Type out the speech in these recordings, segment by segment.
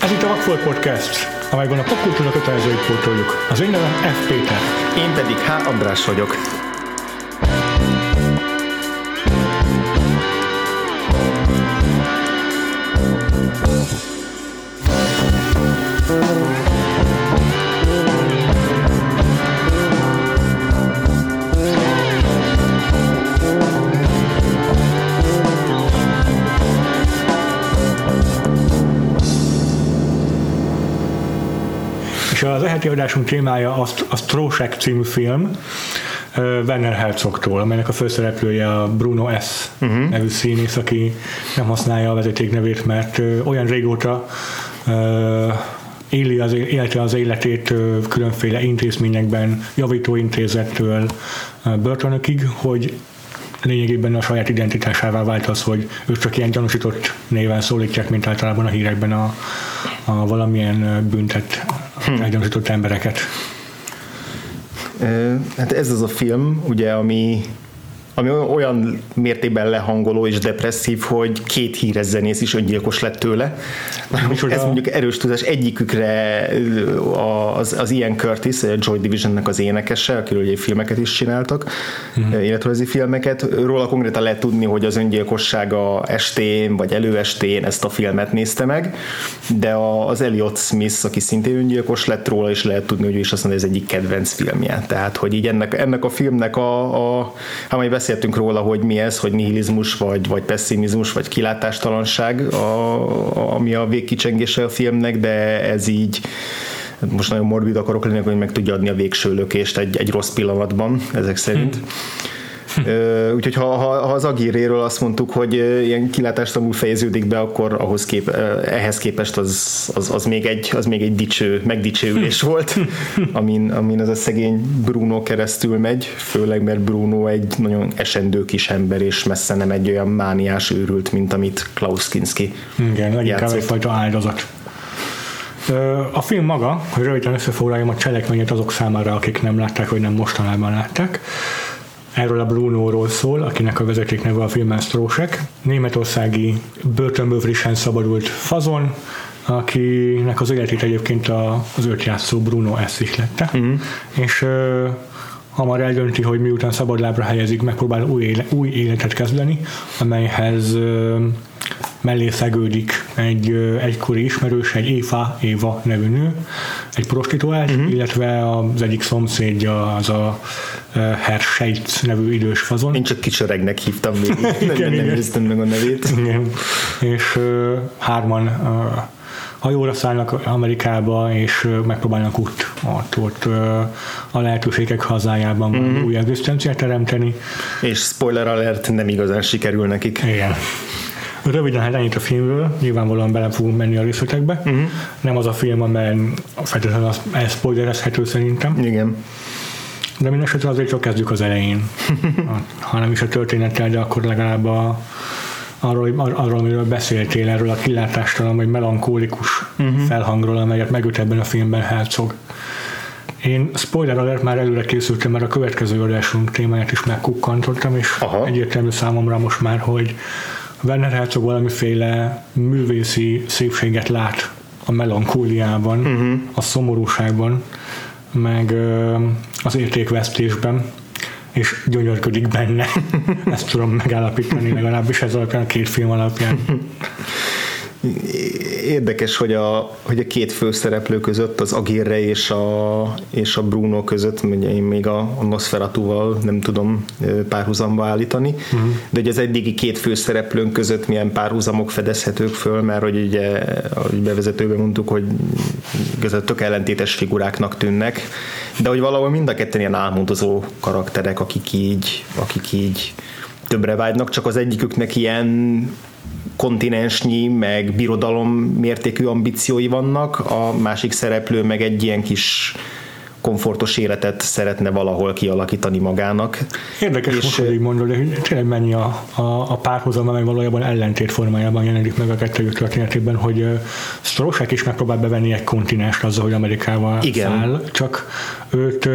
Ez itt a Vagfolt Podcast, amelyben a popkultúra kötelezőit pótoljuk. Az én nevem F. Péter. Én pedig H. András vagyok. Eheti adásunk témája a, a Strósek című film, Werner Herzogtól, amelynek a főszereplője a Bruno S. Uh-huh. nevű színész, aki nem használja a vezetéknevét, mert olyan régóta éli az, élte az életét különféle intézményekben, javítóintézettől börtönökig, hogy lényegében a saját identitásává vált az, hogy ők csak ilyen gyanúsított néven szólítják, mint általában a hírekben a, a valamilyen büntet, hm. gyanúsított embereket. Hát ez az a film, ugye, ami ami olyan mértékben lehangoló és depresszív, hogy két híres zenész is öngyilkos lett tőle. Micsoda? Ez mondjuk erős tudás. Egyikükre az, az Ian Curtis, a Joy Divisionnek az énekese, akiről ugye filmeket is csináltak, mm. életrajzi filmeket. Róla konkrétan lehet tudni, hogy az öngyilkossága estén vagy előestén ezt a filmet nézte meg, de az Elliot Smith, aki szintén öngyilkos lett róla, és lehet tudni, hogy ő is azt mondja, ez egyik kedvenc filmje. Tehát, hogy így ennek, ennek a filmnek a, a majd beszéltünk róla, hogy mi ez, hogy nihilizmus, vagy, vagy pessimizmus, vagy kilátástalanság, a, ami a végkicsengése a filmnek, de ez így most nagyon morbid akarok lenni, hogy meg tudja adni a végső lökést egy, egy rossz pillanatban, ezek szerint. Ö, Úgyhogy ha, ha, ha az Agiréről azt mondtuk, hogy ilyen kilátástalanul fejeződik be, akkor ahhoz kép, ehhez képest az, az, az, még egy, az még egy dicső, megdicsőülés volt, amin, amin ez a szegény Bruno keresztül megy, főleg mert Bruno egy nagyon esendő kis ember, és messze nem egy olyan mániás őrült, mint amit Klaus Kinski Igen, leginkább egyfajta áldozat. A film maga, hogy röviden összefoglaljam a cselekményet azok számára, akik nem látták, vagy nem mostanában látták. Erről a Brunóról szól, akinek a vezeték neve a filmen Strósek. Németországi börtönből frissen szabadult fazon, akinek az életét egyébként a- az őt játszó Bruno ihlette. Mhm. Mm. És ö, hamar eldönti, hogy miután szabadlábra helyezik, megpróbál új, éle, új életet kezdeni, amelyhez ö, mellé szegődik egy ö, egykori ismerős, egy Éva, Éva nevű nő, egy prostituált, uh-huh. illetve az egyik szomszédja az a Herr Scheitz nevű idős fazon. Én csak kicsoregnek hívtam még, nem, Igen, nem igen. néztem meg a nevét. Igen. És hárman hajóra szállnak Amerikába, és megpróbálnak ott, ott, ott a lehetőségek hazájában mm-hmm. új egzisztenciát teremteni. És spoiler alert, nem igazán sikerül nekik. Igen. Röviden hát ennyit a filmről, nyilvánvalóan bele fogunk menni a részletekbe. Uh-huh. Nem az a film, amelyen feltétlenül az elszpoilerezhető szerintem, Igen. De minden esetre azért csak kezdjük az elején. ha nem is a történettel, de akkor legalább a, arról, ar- arról, amiről beszéltél, erről a kilátástalan vagy melankólikus uh-huh. felhangról, amelyet megüt ebben a filmben Herzog. Én spoiler alert már előre készültem, mert a következő adásunk témáját is megkukkantottam, és. Aha. egyértelmű számomra most már, hogy Werner Herzog valamiféle művészi szépséget lát a melankóliában, uh-huh. a szomorúságban, meg az értékvesztésben, és gyönyörködik benne. Ezt tudom megállapítani legalábbis ez alapján a két film alapján. Érdekes, hogy a, hogy a két főszereplő között, az Agirre és a, és a Bruno között, ugye én még a, a Nosferatuval nem tudom párhuzamba állítani, uh-huh. de hogy az eddigi két főszereplőnk között milyen párhuzamok fedezhetők föl, mert hogy ugye ahogy bevezetőben mondtuk, hogy igazából tök ellentétes figuráknak tűnnek, de hogy valahol mind a ketten ilyen álmodozó karakterek, akik így, akik így többre vágynak, csak az egyiküknek ilyen kontinensnyi, meg birodalom mértékű ambíciói vannak, a másik szereplő meg egy ilyen kis komfortos életet szeretne valahol kialakítani magának. Érdekes és most, hogy így mondod, hogy tényleg mennyi a, a, a párhuzam, amely valójában ellentét formájában jelenik meg a kettő történetében, hogy Strosek is megpróbál bevenni egy kontinenst azzal, hogy Amerikával Igen. száll, csak őt,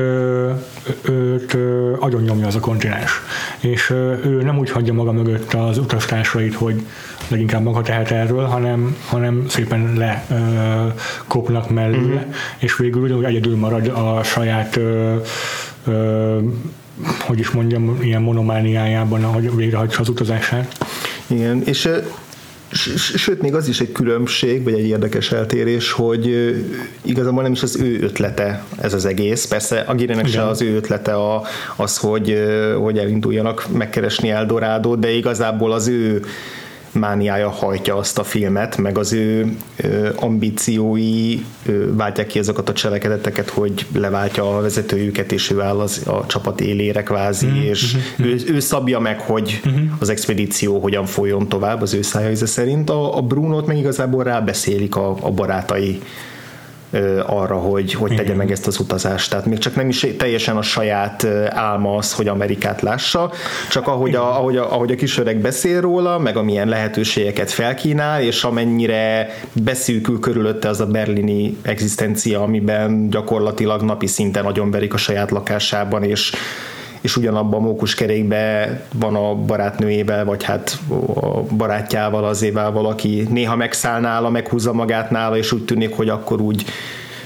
őt agyon nyomja az a kontinens. És ő nem úgy hagyja maga mögött az utastársait, hogy leginkább maga tehet erről, hanem, hanem szépen le ö, kopnak mellőle, uh-huh. és végül ugyanúgy egyedül marad a saját ö, ö, hogy is mondjam, ilyen monomániájában, ahogy végrehajtsa az utazását. Igen, és Sőt, még az is egy különbség, vagy egy érdekes eltérés, hogy igazából nem is az ő ötlete ez az egész. Persze a Girenek se az ő ötlete a, az, hogy, hogy elinduljanak megkeresni Eldorádót, de igazából az ő mániája hajtja azt a filmet, meg az ő ambíciói váltják ki azokat a cselekedeteket, hogy leváltja a vezetőjüket, és ő áll az, a csapat élére kvázi, mm-hmm. és mm-hmm. Ő, ő szabja meg, hogy mm-hmm. az expedíció hogyan folyjon tovább az ő szája szerint. A, a Brunót meg igazából rábeszélik a, a barátai arra, hogy, hogy tegye meg ezt az utazást. Tehát még csak nem is teljesen a saját álma az, hogy Amerikát lássa, csak ahogy a, ahogy a, ahogy a kisöreg beszél róla, meg amilyen lehetőségeket felkínál, és amennyire beszűkül körülötte az a berlini egzisztencia, amiben gyakorlatilag napi szinten nagyon verik a saját lakásában, és és ugyanabban a mókuskerékben van a barátnőjével, vagy hát a barátjával, azével valaki néha megszáll nála, meghúzza magát nála, és úgy tűnik, hogy akkor úgy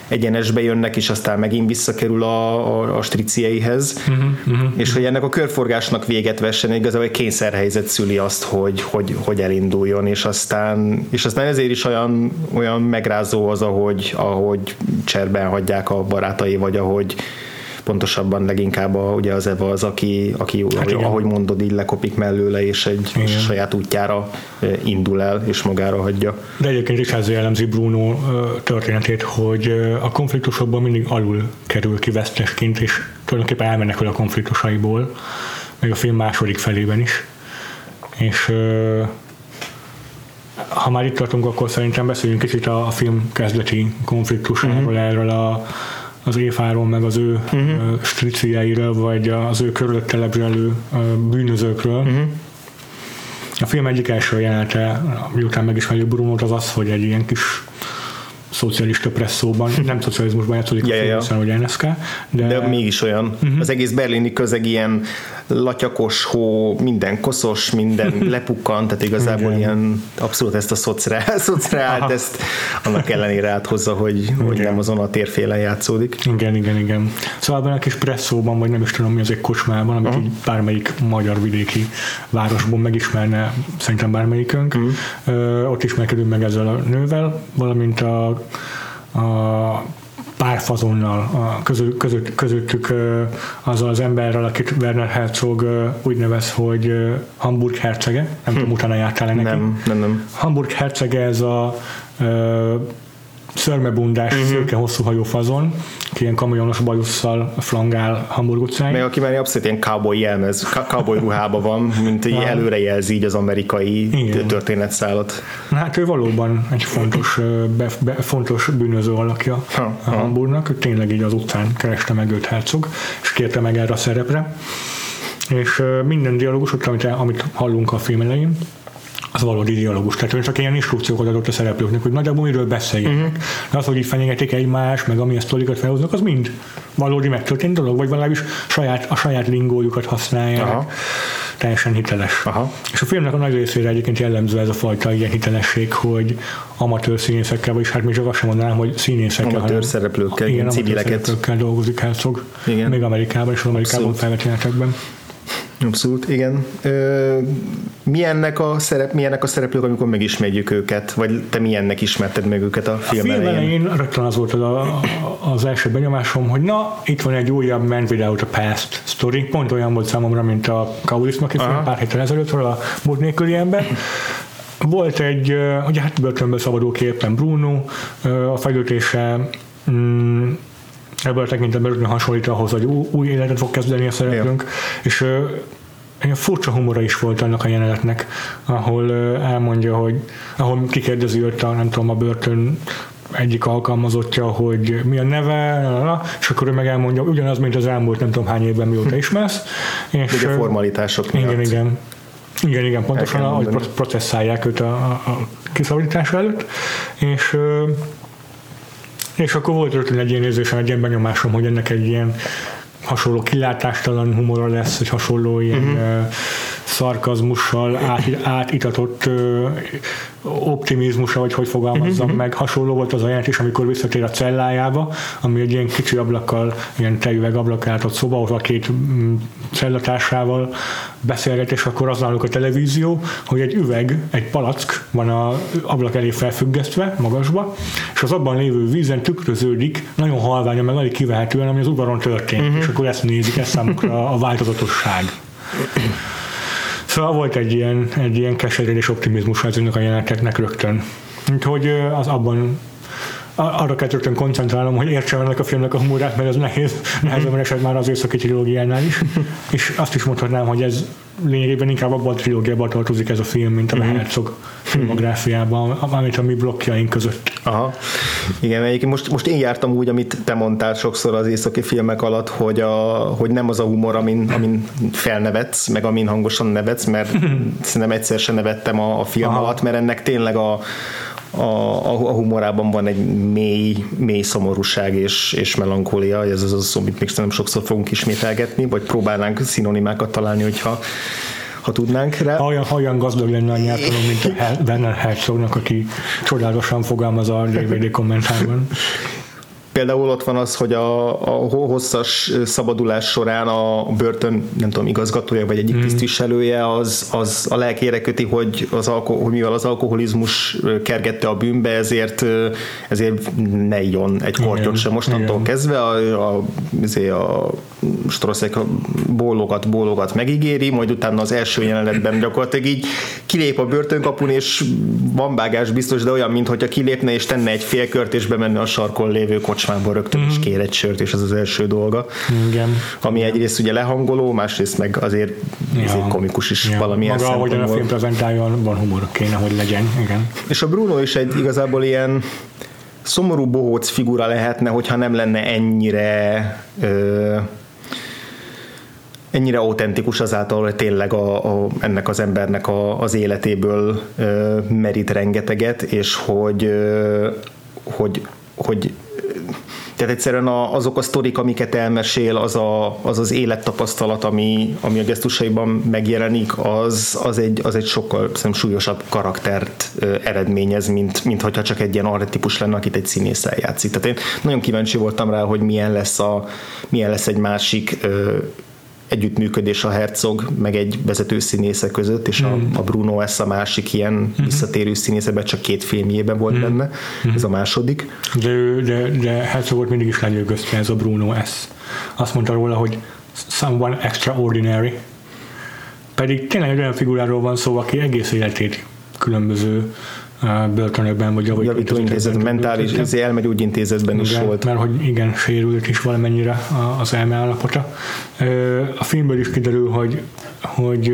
egyenesbe jönnek, és aztán megint visszakerül a, a, a stricieihez, uh-huh, uh-huh, és hogy ennek a körforgásnak véget vessen, igazából egy kényszerhelyzet szüli azt, hogy, hogy, hogy elinduljon, és aztán, és aztán ezért is olyan, olyan megrázó az, ahogy, ahogy cserben hagyják a barátai, vagy ahogy pontosabban leginkább a, ugye az Eva az, aki, aki hát ahogy mondod, így lekopik mellőle, és egy igen. saját útjára indul el, és magára hagyja. De egyébként is ezzel jellemzi Bruno történetét, hogy a konfliktusokban mindig alul kerül ki vesztesként, és tulajdonképpen elmennek a konfliktusaiból, meg a film második felében is. És ha már itt tartunk, akkor szerintem beszéljünk kicsit a, a film kezdeti konfliktusáról, uh-huh. erről a az éfáról, meg az ő uh-huh. stricieiről, vagy az ő körülötte lebzselő bűnözőkről. Uh-huh. A film egyik első jelenete, miután megismerjük Brunót, az az, hogy egy ilyen kis szocialista presszóban, nem szocializmusban játszódik ja, a film, ja. hogy NSK, de... de mégis olyan. Uh-huh. Az egész berlini közeg ilyen latyakos hó, minden koszos, minden lepukkan, tehát igazából Igen. ilyen abszolút ezt a szociált, ezt annak ellenére áthozza, hogy, hogy nem azon a térfélen játszódik. Igen, igen, igen. Szóval ebben a kis presszóban, vagy nem is tudom mi az egy kocsmában, amit uh-huh. bármelyik magyar vidéki városban megismerne szerintem bármelyikünk. Uh-huh. Ott ismerkedünk meg ezzel a nővel, valamint a, a párfazonnal a között, között, közöttük azzal az emberrel, akit Werner Herzog úgy nevez, hogy Hamburg hercege, nem hm. tudom, utána jártál neki. Nem, nem, nem. Hamburg hercege ez a szörmebundás, uh-huh. szőke hosszú hajú fazon, aki ilyen kamionos bajusszal flangál Hamburg utcáin. Meg aki már abszolút ilyen cowboy jelmez, cowboy ruhában van, mint így előrejelzi így az amerikai Igen. történetszállat. Hát ő valóban egy fontos, be, be, fontos bűnöző alakja ha, a Hamburgnak, tényleg így az utcán kereste meg őt Herzog, és kérte meg erre a szerepre. És minden dialógus, amit, amit hallunk a film elején, az valódi dialógus. Tehát ő csak ilyen instrukciókat adott a szereplőknek, hogy nagyjából miről beszéljenek. Uh-huh. De az, hogy így fenyegetik egymást, meg amilyen sztorikat felhoznak, az mind valódi megtörtént dolog, vagy legalábbis saját, a saját lingójukat használják. Aha. Teljesen hiteles. Aha. És a filmnek a nagy részére egyébként jellemző ez a fajta ilyen hitelesség, hogy amatőr színészekkel, vagyis hát még csak azt sem mondanám, hogy színészekkel, amatőr szereplőkkel, igen, civileket. szereplőkkel dolgozik Herzog. Igen. Még Amerikában és az Amerikában felvett Abszolút, igen. Ö, milyennek a, szerep, milyennek a szereplők, amikor megismerjük őket? Vagy te milyennek ismerted meg őket a film, a film elején? rögtön az volt az, a, az első benyomásom, hogy na, itt van egy újabb Man Without a Past story. Pont olyan volt számomra, mint a Kaurismaki film pár héttel ezelőttről, a múlt nélküli ember. Volt egy, ugye hát börtönből szabadul Bruno, a fejlődése mm, ebből a tekintetben rögtön hasonlít ahhoz, hogy új életet fog kezdeni a szereplőnk, és egy furcsa humora is volt annak a jelenetnek, ahol elmondja, hogy ahol kikérdezi őt a, nem tudom, a börtön egyik alkalmazottja, hogy mi a neve, és akkor ő meg elmondja, ugyanaz, mint az elmúlt nem tudom hány évben mióta ismersz. És, Ugye formalitások miatt. Igen, igen. Igen, igen, pontosan, ahogy processzálják őt a, a, a kiszabadítás előtt, és és akkor volt rögtön egy ilyen érzésem, egy ilyen benyomásom, hogy ennek egy ilyen hasonló kilátástalan humora lesz, hogy hasonló ilyen uh-huh. Szarkazmussal át, átitatott optimizmusa, vagy hogy fogalmazzam uh-huh. meg. Hasonló volt az a jelent is, amikor visszatér a cellájába, ami egy ilyen kicsi ablakkal, ilyen tejüveg ablak látott szoba, ahol a két mm, cellatársával beszélget, és akkor az náluk a televízió, hogy egy üveg, egy palack van a ablak elé felfüggesztve, magasba, és az abban lévő vízen tükröződik, nagyon halványan, meg alig kivehetően, ami az udvaron történt, uh-huh. és akkor ezt nézik, ez számukra a változatosság. Szóval volt egy ilyen, egy ilyen keseredés optimizmus ezeknek a jeleneteknek rögtön. Úgyhogy az abban arra kell rögtön koncentrálnom, hogy értsem ennek a filmnek a humorát, mert ez nehéz, nehezebben esett már az északi trilógiánál is. És azt is mondhatnám, hogy ez lényegében inkább abban a trilógiában tartozik ez a film, mint a mm-hmm. Herzog filmográfiában, amit a mi blokkjaink között. Aha. Igen, egyébként most, most én jártam úgy, amit te mondtál sokszor az északi filmek alatt, hogy, a, hogy nem az a humor, amin, amin felnevetsz, meg amin hangosan nevetsz, mert szerintem egyszer sem nevettem a, a film Aha. alatt, mert ennek tényleg a, a, a, a humorában van egy mély, mély szomorúság és, és melankólia, ez az az szó, amit még nem sokszor fogunk ismételgetni, vagy próbálnánk szinonimákat találni, hogyha ha tudnánk rá. Olyan, olyan gazdag lenne a nyelvtanom, mint a Werner Herzognak, aki csodálatosan fogalmaz a DVD kommentárban például ott van az, hogy a, a hosszas szabadulás során a börtön, nem tudom, igazgatója vagy egyik mm. tisztviselője az, az a lelkére köti, hogy, az alko- hogy mivel az alkoholizmus kergette a bűnbe, ezért, ezért ne igyon egy kortyot sem mostantól Igen. kezdve. A, a, a, a Strosszek bólogat, bólogat megígéri, majd utána az első jelenetben gyakorlatilag így kilép a börtönkapun, és van vágás biztos, de olyan, mintha kilépne és tenne egy félkört, és bemenne a sarkon lévő kocs kocsmából rögtön mm-hmm. is mhm. kér egy sört, és ez az első dolga. Igen. Ami Igen. egyrészt ugye lehangoló, másrészt meg azért, ja. azért komikus is ja. valamilyen Maga, ahogy a film prezentáljon, van humor kéne, hogy legyen. Igen. És a Bruno is egy igazából ilyen szomorú bohóc figura lehetne, hogyha nem lenne ennyire ö, ennyire autentikus azáltal, hogy tényleg a, a, ennek az embernek a, az életéből ö, merít rengeteget, és hogy, ö, hogy, hogy tehát egyszerűen azok a sztorik, amiket elmesél, az a, az, az élettapasztalat, ami, ami a gesztusaiban megjelenik, az, az, egy, az egy sokkal szerintem súlyosabb karaktert eredményez, mint, mint hogyha csak egy ilyen archetípus lenne, akit egy színész játszik. Tehát én nagyon kíváncsi voltam rá, hogy milyen lesz, a, milyen lesz egy másik együttműködés a Herzog meg egy vezető színésze között, és a, mm. a Bruno S. a másik ilyen mm. visszatérő színészeben csak két filmjében volt mm. benne, mm. ez a második. De, de, de Herzogot mindig is lenyűgözte ez a Bruno S. Azt mondta róla, hogy someone extraordinary, pedig tényleg egy olyan figuráról van szó, aki egész életét különböző börtönökben, vagy javító, javító intézet, mentális, ez elmegy intézetben is igen, volt. Mert hogy igen, sérült is valamennyire az elme állapota. A filmből is kiderül, hogy, hogy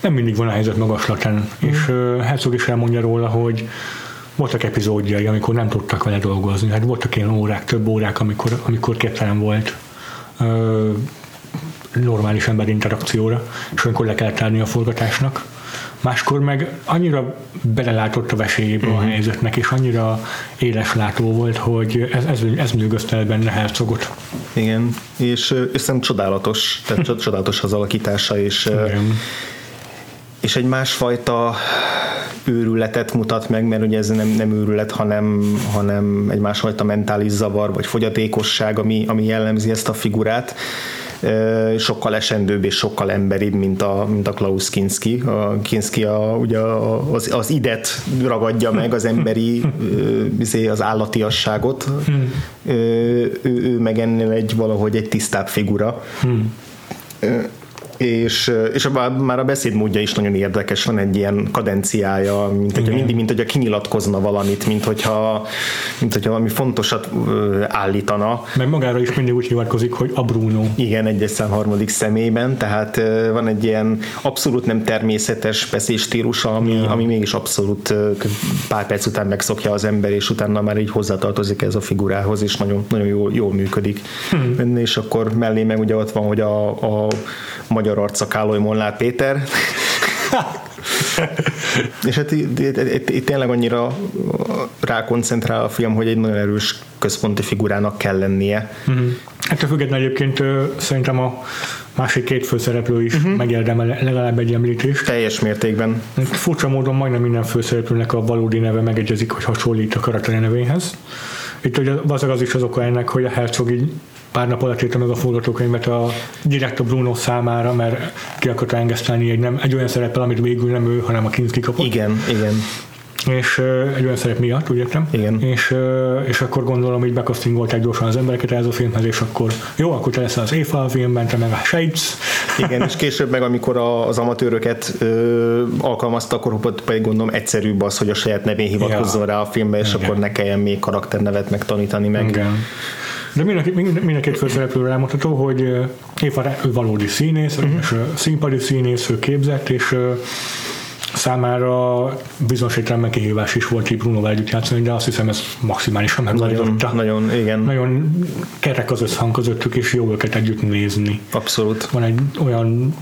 nem mindig van a helyzet magaslatán, mm. és Herzog is elmondja róla, hogy voltak epizódjai, amikor nem tudtak vele dolgozni. Hát voltak ilyen órák, több órák, amikor, amikor képtelen volt normális ember interakcióra, és amikor le kellett állni a forgatásnak máskor meg annyira belelátott a vesélyébe uh-huh. a mhm. helyzetnek, és annyira éleslátó volt, hogy ez, ez, ez nyűgözte el benne Herzogot. Igen, és, szerintem csodálatos, tehát csodálatos az alakítása, és, Igen. és egy másfajta őrületet mutat meg, mert ugye ez nem, nem őrület, hanem, hanem egy másfajta mentális zavar, vagy fogyatékosság, ami, ami jellemzi ezt a figurát sokkal esendőbb és sokkal emberibb, mint a, mint a Klaus Kinski. A Kinski a, ugye az, az idet ragadja meg, az emberi, izé, az állatiasságot. Hmm. Ő, ő meg ennél egy valahogy egy tisztább figura. Hmm és, és a, már a beszédmódja is nagyon érdekes, van egy ilyen kadenciája, mint hogy mindig, mint hogyha kinyilatkozna valamit, mint hogyha, mint hogyha valami fontosat állítana. Meg magára is mindig úgy hivatkozik, hogy a Bruno. Igen, egyes szám harmadik személyben, tehát van egy ilyen abszolút nem természetes beszédstílusa, ami, ja. ami mégis abszolút pár perc után megszokja az ember, és utána már így hozzátartozik ez a figurához, és nagyon, nagyon jól, jól működik hmm. és akkor mellé meg ugye ott van, hogy a, a magyar arca Káloly Molnár Péter, és hát itt, itt, itt, itt tényleg annyira rákoncentrál a film, hogy egy nagyon erős központi figurának kell lennie. Uh-huh. Hát a függetlenül egyébként szerintem a másik két főszereplő is uh-huh. megérdemel legalább egy említést. Teljes mértékben. Furcsa módon majdnem minden főszereplőnek a valódi neve megegyezik, hogy hasonlít a karakter nevéhez. Itt ugye az az is az oka ennek, hogy a Herzog így pár nap alatt írta meg a forgatókönyvet a direkt a Bruno számára, mert ki akarta engesztelni egy, nem, egy olyan szereppel, amit végül nem ő, hanem a Kinski kapott. Igen, igen és egy olyan szerep miatt, úgy értem. Igen. És, és akkor gondolom, hogy bekasztingolták gyorsan az embereket ez a filmhez, és akkor jó, akkor te leszel az Éfa a filmben, te meg a Shades. Igen, és később meg, amikor az amatőröket ö, alkalmazta, akkor pedig gondolom egyszerűbb az, hogy a saját nevén hivatkozzon ja. rá a filmbe, és Igen. akkor ne kelljen még karakternevet megtanítani meg. Igen. De mind a két főszereplőre elmondható, hogy Éva ő valódi színész, uh-huh. és színpadi színész, ő képzett, és számára bizonyos értelemben kihívás is volt így Bruno együtt játszani, de azt hiszem ez maximálisan megoldotta. Nagyon, nagyon, igen. Nagyon kerek az összhang közöttük, és jó őket együtt nézni. Abszolút. Van egy olyan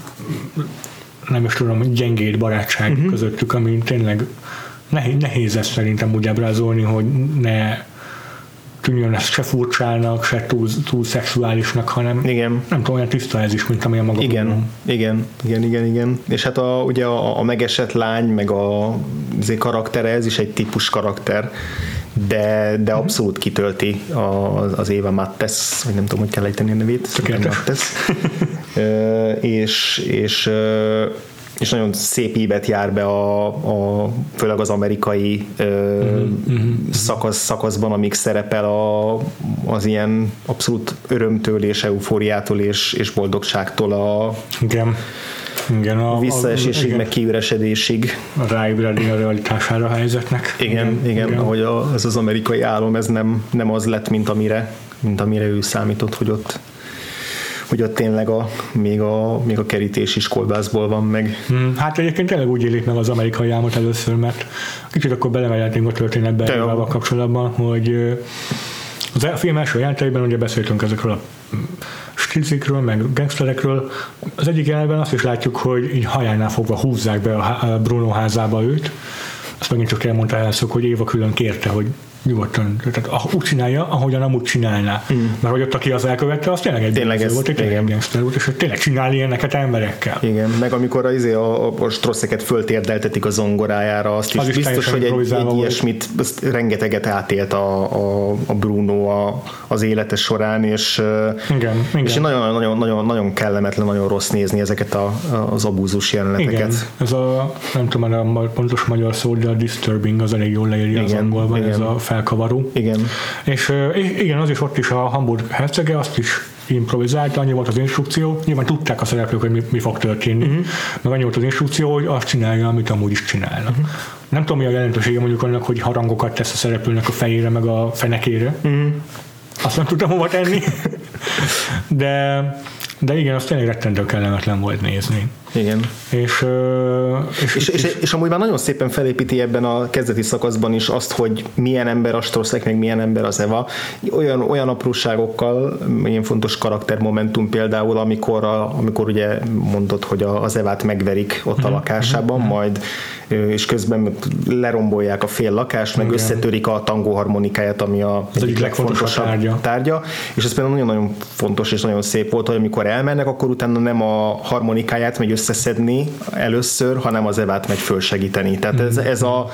nem is tudom, gyengéd barátság uh-huh. közöttük, ami tényleg nehéz, nehéz ezt szerintem úgy ábrázolni, hogy ne tűnjön ez se furcsának, se túl, túl szexuálisnak, hanem igen. nem tudom, olyan tiszta ez is, mint amilyen maga. Igen, igen, igen, igen, igen. És hát a, ugye a, a megesett lány, meg a az karaktere, ez is egy típus karakter, de, de abszolút kitölti az, az Éva Mattes, vagy nem tudom, hogy kell ejteni a nevét, Mattes. és, és és nagyon szép ívet jár be a, a főleg az amerikai ö, mm-hmm. szakasz, szakaszban, amíg szerepel a, az ilyen abszolút örömtől és eufóriától és, és boldogságtól a, igen. Igen, a, visszaesésig, a, meg kiüresedésig. Ráébredni a realitására a helyzetnek. Igen, igen, igen. igen. ahogy a, ez az amerikai álom, ez nem, nem az lett, mint amire, mint amire ő számított, hogy ott hogy ott tényleg a, még, a, még a kerítés is kolbászból van meg. Hmm, hát egyébként tényleg úgy élik meg az amerikai álmot először, mert kicsit akkor belemehetünk a történetbe a kapcsolatban, hogy az a film első jelenteiben ugye beszéltünk ezekről a sticikről, meg gangsterekről. Az egyik jelben azt is látjuk, hogy így hajánál fogva húzzák be a Bruno házába őt. Azt megint csak elmondta elszok, hogy Éva külön kérte, hogy nyugodtan, tehát úgy csinálja, ahogyan amúgy csinálná. Mm. Mert hogy ott, aki az elkövette, az tényleg egy tényleg ez, volt, egy igen. gangster volt, és hogy tényleg csinál ilyeneket emberekkel. Igen, meg amikor az, izé a, a, a strosszeket föltérdeltetik a zongorájára, azt is, az is biztos, hogy egy, egy ilyesmit, azt rengeteget átélt a, a, a Bruno a, az élete során, és, igen, és igen. Nagyon, nagyon, nagyon, nagyon kellemetlen, nagyon rossz nézni ezeket a, az abúzus jeleneteket. Igen, ez a, nem tudom a pontos magyar szó, de a disturbing az elég jól leírja igen, az angolban, igen. ez a felkavaró. Igen. És igen, az is ott is a Hamburg hercege, azt is improvizált, annyi volt az instrukció, nyilván tudták a szereplők, hogy mi, mi fog történni, uh-huh. meg annyi volt az instrukció, hogy azt csinálja, amit amúgy is csinálnak. Uh-huh. Nem tudom, mi a jelentősége mondjuk annak, hogy harangokat tesz a szereplőnek a fejére, meg a fenekére. Uh-huh. Azt nem tudtam hova tenni. De, de igen, azt tényleg rettentő kellemetlen volt nézni. Igen. És, és, és, és, és, és amúgy már nagyon szépen felépíti ebben a kezdeti szakaszban is azt, hogy milyen ember a Stroszek, meg milyen ember az Eva. Olyan, olyan apróságokkal, ilyen fontos karaktermomentum például, amikor, a, amikor ugye mondod, hogy az Evát megverik ott a mhm. lakásában, mm-hmm. majd és közben lerombolják a fél lakást, meg Igen. összetörik a tangó harmonikáját, ami a az egyik legfontosabb tárgya. tárgya. És ez például nagyon-nagyon fontos és nagyon szép volt, hogy amikor elmennek, akkor utána nem a harmonikáját megy összeszedni először, hanem az Evát megy fölsegíteni. Tehát ez, ez a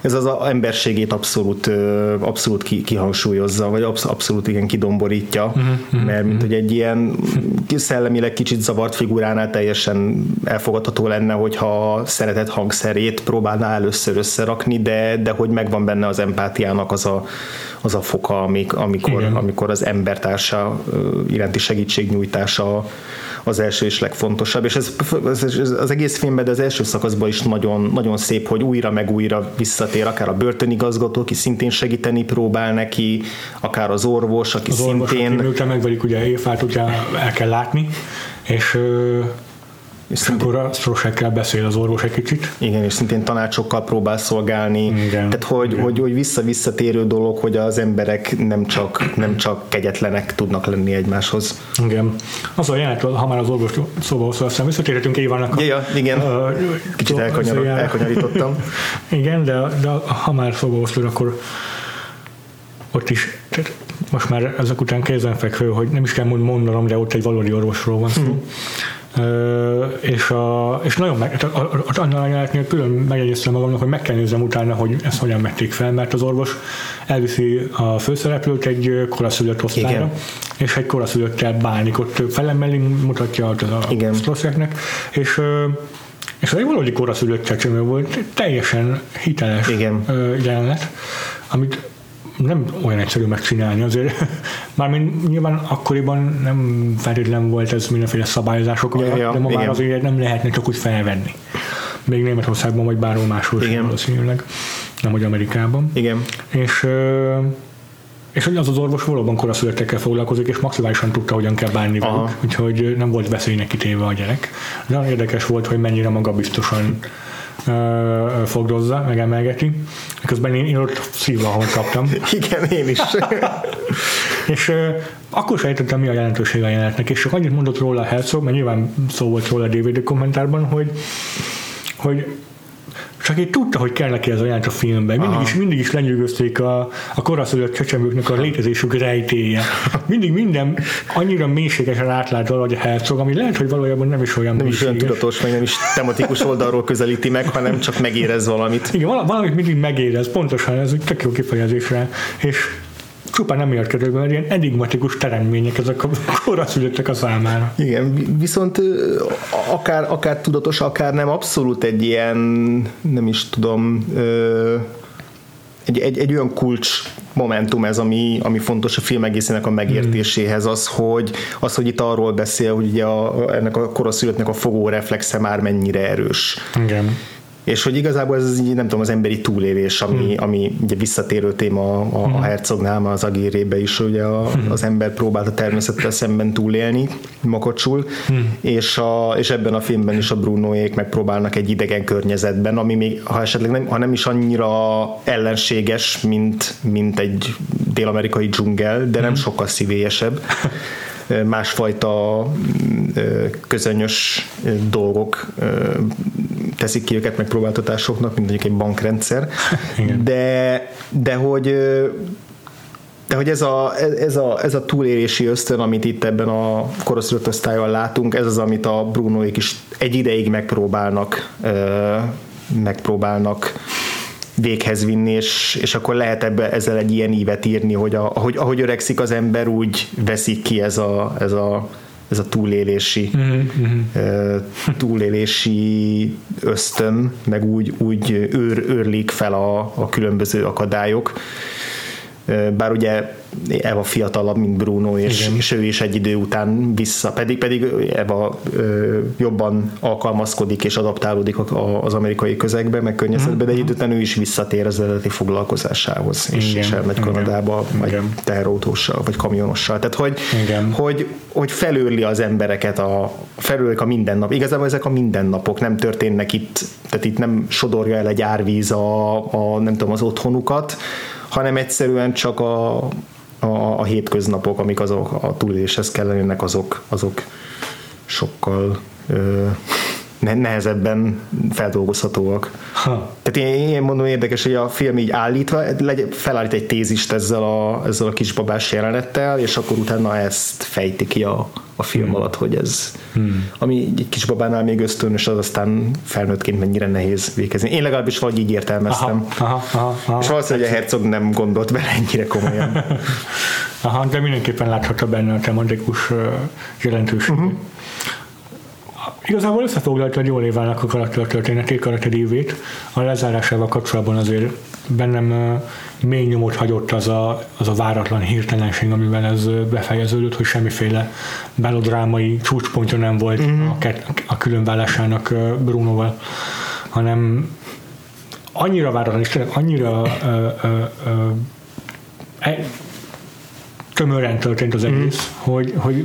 ez az a emberségét abszolút, abszolút ki, kihangsúlyozza, vagy absz, abszolút igen kidomborítja, uh-huh, mert mint hogy egy ilyen szellemileg kicsit zavart figuránál teljesen elfogadható lenne, hogyha a szeretett hangszerét próbálná először összerakni, de, de hogy megvan benne az empátiának az a, az a foka, amik, amikor, amikor az embertársa iránti segítségnyújtása az első és legfontosabb, és ez, ez, ez az egész filmben, de az első szakaszban is nagyon, nagyon szép, hogy újra meg újra visszatér, akár a börtönigazgató, aki szintén segíteni próbál neki, akár az orvos, aki Az szintén... orvos, aki miután megverik ugye éjfát, ugye el kell látni, és, és akkor a Strosekkel beszél az orvos egy kicsit. Igen, és szintén tanácsokkal próbál szolgálni. Igen. Tehát, hogy, hogy, hogy vissza-visszatérő dolog, hogy az emberek nem csak, nem csak kegyetlenek tudnak lenni egymáshoz. Igen. Az a jelenet, ha már az orvos szóba hozva, aztán visszatérhetünk Évának. Ja, ja, igen. Ö, Kicsit szó- elkanyar, szóval- elkanyarítottam. Igen, de, de ha már szóba hoztad, akkor ott is, tehát most már ezek után kézenfekvő, hogy nem is kell mondanom, de ott egy valódi orvosról van szó. Hmm. Ö, és, a, és nagyon meg, tehát a- a- annál a jelenetnél külön megjegyeztem magamnak, hogy meg kell néznem utána, hogy ezt hogyan vették fel, mert az orvos elviszi a főszereplőt egy koraszülött osztályra, Igen. és egy koraszülöttel bánik, ott felemeli, mutatja a Igen. Strosseknek, és és egy valódi koraszülött csecsemő volt, teljesen hiteles Igen. jelenet, amit nem olyan egyszerű megcsinálni azért. Mármint nyilván akkoriban nem feltétlen volt ez mindenféle szabályozások Ja, alatt, ja, de ma már igen. azért nem lehetne csak úgy felvenni. Még Németországban, vagy bárhol máshol sem Igen. valószínűleg, nem hogy Amerikában. Igen. És és hogy az az orvos valóban koraszülöttekkel foglalkozik, és maximálisan tudta, hogyan kell bánni Aha. velük, úgyhogy nem volt veszélynek kitéve a gyerek. De nagyon érdekes volt, hogy mennyire magabiztosan ö, fogdozza, megemelgeti. Közben én, én ott szívva, ahol kaptam. Igen, én is. És ö, akkor sejtettem, mi a jelentősége a jelenetnek, és csak annyit mondott róla a Herzog, mert nyilván szó volt róla a DVD kommentárban, hogy, hogy csak így tudta, hogy kell neki ez a jelent a filmben. Mindig is, mindig is lenyűgözték a, a koraszülött csecsemőknek a létezésük rejtéje. Mindig minden annyira mélységesen átlát valahogy a Herzog, ami lehet, hogy valójában nem is olyan Nem is olyan mélységes. tudatos, meg nem is tematikus oldalról közelíti meg, hanem csak megérez valamit. Igen, vala- valamit mindig megérez, pontosan, ez egy tök jó kifejezésre, és csupán nem értkedők, mert ilyen enigmatikus teremmények ezek a koraszülöttek a számára. Igen, vi- viszont akár, akár tudatos, akár nem, abszolút egy ilyen, nem is tudom, egy, egy, egy olyan kulcs momentum ez, ami, ami fontos a film egészének a megértéséhez, az, hogy, az, hogy itt arról beszél, hogy ugye a- ennek a koraszülöttnek a fogó reflexe már mennyire erős. Igen. És hogy igazából ez így, nem tudom, az emberi túlélés, ami, hmm. ami ugye visszatérő téma a, a, a hercognál, az agérébe is, ugye a, hmm. az ember próbált a természettel szemben túlélni makacsul, hmm. és, a, és ebben a filmben is a Brunoék megpróbálnak egy idegen környezetben, ami még, ha esetleg nem, ha nem is annyira ellenséges, mint, mint egy dél-amerikai dzsungel, de nem sokkal szívélyesebb másfajta ö, dolgok teszik ki őket megpróbáltatásoknak, mint mondjuk egy bankrendszer, Igen. de, de hogy de hogy ez a, ez, a, ez a túlélési ösztön, amit itt ebben a koroszülött osztályon látunk, ez az, amit a Brunoék is egy ideig megpróbálnak megpróbálnak véghez vinni, és, és akkor lehet ebbe, ezzel egy ilyen ívet írni, hogy a, ahogy, ahogy öregszik az ember, úgy veszik ki ez a, ez a, ez a túlélési ö, túlélési ösztön, meg úgy, úgy őr, őrlik fel a, a különböző akadályok. Bár ugye Eva fiatalabb, mint Bruno, és, Igen. és ő is egy idő után vissza, pedig, pedig Eva ö, jobban alkalmazkodik és adaptálódik a- az amerikai közegbe, meg környezetbe, de egy idő után ő is visszatér az eredeti foglalkozásához, és, Igen, és elmegy igen, Kanadába, vagy teherautóssal, vagy kamionossal. Tehát, hogy, Igen. hogy, hogy felőrli az embereket, a, felőrlik a mindennap. Igazából ezek a mindennapok nem történnek itt, tehát itt nem sodorja el egy árvíz a, a nem tudom, az otthonukat, hanem egyszerűen csak a, a, a hétköznapok, amik azok a túléléshez kellenének, azok, azok sokkal ö, nehezebben feldolgozhatóak. Ha. Tehát én, én mondom érdekes, hogy a film így állítva felállít egy tézist ezzel a, ezzel a kisbabás jelenettel, és akkor utána ezt fejti ki a, a film hmm. alatt, hogy ez, hmm. ami egy kisbabánál még ösztönös, az aztán felnőttként mennyire nehéz végezni. Én legalábbis vagy így értelmeztem. Aha, aha, aha, aha. És valószínűleg a Herzog nem gondolt bele ennyire komolyan. aha, de mindenképpen láthatta benne a tematikus jelentőséget. Uh-huh. Igazából összefoglaltad jól éválnak a karakter történetét, karakterévét. A lezárásával kapcsolatban azért bennem mély nyomot hagyott az a, az a váratlan hirtelenség, amivel ez befejeződött, hogy semmiféle belodrámai csúcspontja nem volt mm-hmm. a, a különvállásának Brunoval, hanem annyira váratlan, és tényleg annyira ö, ö, ö, e, tömören történt az egész, mm. hogy, hogy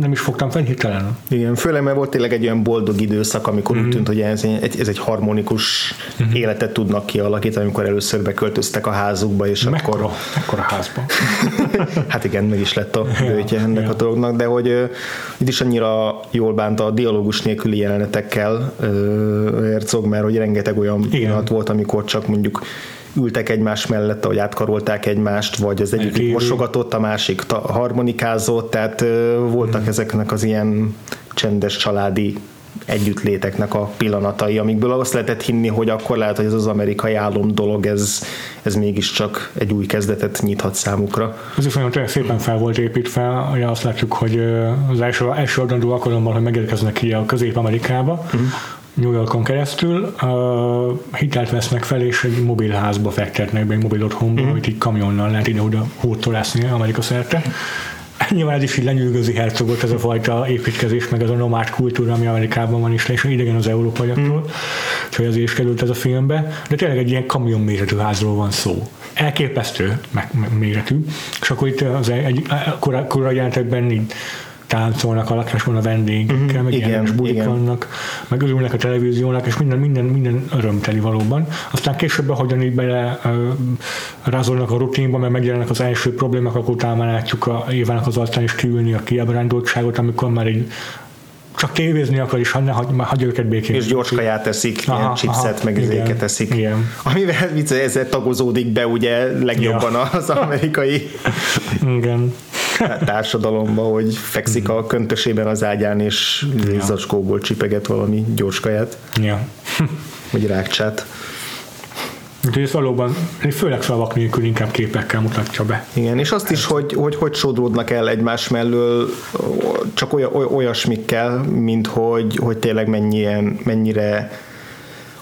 nem is fogtam fel hirtelen. Igen, főleg mert volt tényleg egy olyan boldog időszak, amikor mm-hmm. úgy mhm. tűnt, hogy ez egy, ez egy harmonikus mm-hmm. életet tudnak kialakítani, amikor először beköltöztek a házukba, és mekkora, akkor... Mekkora házba. hát igen, meg is lett a bőtje ennek ja. a dolognak, de hogy uh, itt is annyira jól bánta a dialógus nélküli jelenetekkel uh, Herzog, mert hogy rengeteg olyan pillanat volt, amikor csak mondjuk ültek egymás mellett, ahogy átkarolták egymást, vagy az egyik mosogatott, a másik harmonikázott, tehát voltak mm. ezeknek az ilyen csendes családi együttléteknek a pillanatai, amikből azt lehetett hinni, hogy akkor lehet, hogy ez az amerikai álom dolog, ez, ez mégiscsak egy új kezdetet nyithat számukra. Ez is nagyon szépen fel volt építve, ugye azt látjuk, hogy az első, első adandó alkalommal, hogy megérkeznek ki a Közép-Amerikába, uh-huh New Yorkon keresztül uh, hitelt vesznek fel, és egy mobilházba fektetnek be, egy mobil otthonba, mm. amit így kamionnal lehet ide-oda hótolászni Amerika szerte. Nyilván ez is így lenyűgözi hercogot, ez a fajta építkezés, meg ez a nomád kultúra, ami Amerikában van is, és idegen az európaiaktól, mm. úgyhogy ezért is került ez a filmbe. De tényleg egy ilyen kamion méretű házról van szó. Elképesztő meg, meg méretű. És akkor itt az egy, korai, korai jelentekben így táncolnak a lakásban a vendégekkel, uh-huh, meg igen, ilyen bulik igen. vannak, meg örülnek a televíziónak, és minden, minden, minden örömteli valóban. Aztán később, ahogyan így bele uh, rázolnak a rutinba, mert megjelennek az első problémák, akkor utána látjuk a Évának az arcán is kiülni a kiábrándultságot, amikor már egy csak tévézni akar, és ne hagy, hagy őket békén. És gyors kaját teszik, aha, ilyen chipset, meg ezeket teszik. Igen. Amivel vicce, ezzel tagozódik be ugye legjobban ja. az amerikai igen. Társadalomba, hogy fekszik a köntösében az ágyán, és ja. zacskóból csipeget valami gyors kaját. Ja. Vagy rákcsát. Úgyhogy ez valóban főleg szavak nélkül inkább képekkel mutatja be. Igen, és azt is, hogy hogy, hogy sodródnak el egymás mellől csak oly, oly, olyasmikkel, mint hogy, hogy tényleg mennyien, mennyire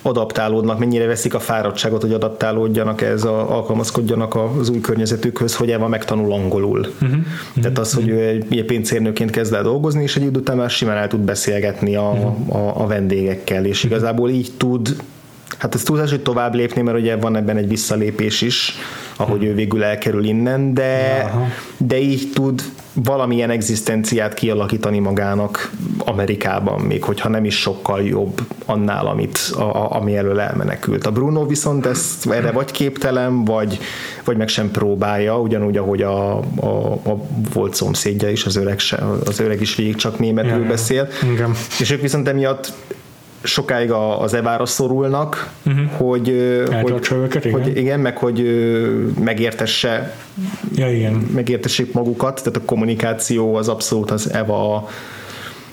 adaptálódnak, mennyire veszik a fáradtságot, hogy adaptálódjanak ez, a, alkalmazkodjanak az új környezetükhöz, hogy Eva megtanul angolul. Uh-huh. Tehát az, hogy ő egy pincérnőként kezd el dolgozni, és egy idő után már simán el tud beszélgetni a, uh-huh. a, a vendégekkel, és igazából így tud Hát ez túlzás, hogy tovább lépni, mert ugye van ebben egy visszalépés is, ahogy hmm. ő végül elkerül innen, de, de így tud valamilyen egzisztenciát kialakítani magának Amerikában, még hogyha nem is sokkal jobb annál, amit, a, a, ami elől elmenekült. A Bruno viszont ezt erre vagy képtelen, vagy, vagy meg sem próbálja, ugyanúgy, ahogy a, a, a volt szomszédja is, az öreg, se, az öreg is végig csak németül ja, beszél. Igen. És ők viszont emiatt sokáig az evára szorulnak, uh-huh. hogy, hogy, őket, igen. hogy igen, meg hogy megértesse ja, igen. megértessék magukat, tehát a kommunikáció az abszolút az Eva a,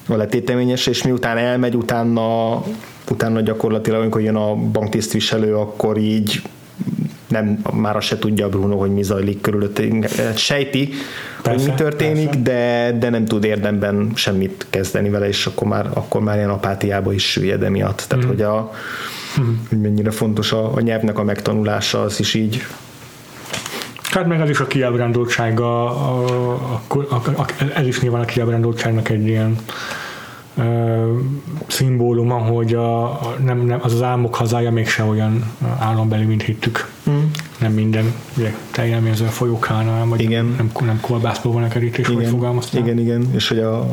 a letéteményes, és miután elmegy, utána, utána gyakorlatilag, amikor jön a banktisztviselő, akkor így nem, már azt se tudja Bruno, hogy mi zajlik körülött. Sejti, persze, hogy mi történik, de, de nem tud érdemben semmit kezdeni vele, és akkor már, akkor már ilyen apátiába is süllyed emiatt. Tehát, mm. hogy, a, mm. hogy mennyire fontos a, a nyelvnek a megtanulása, az is így Hát meg az is a kiábrándultsága, a, a, a, a, ez is nyilván a kiábrándultságnak egy ilyen szimbóluma, hogy a, a, nem, nem, az az álmok hazája mégsem olyan álombeli, mint hittük. Mm. Nem minden, ugye teljelményező a folyókánál, vagy igen. nem, nem kolbászból van a kerítés, igen. vagy fogalmaztál. Igen, igen, és hogy a, a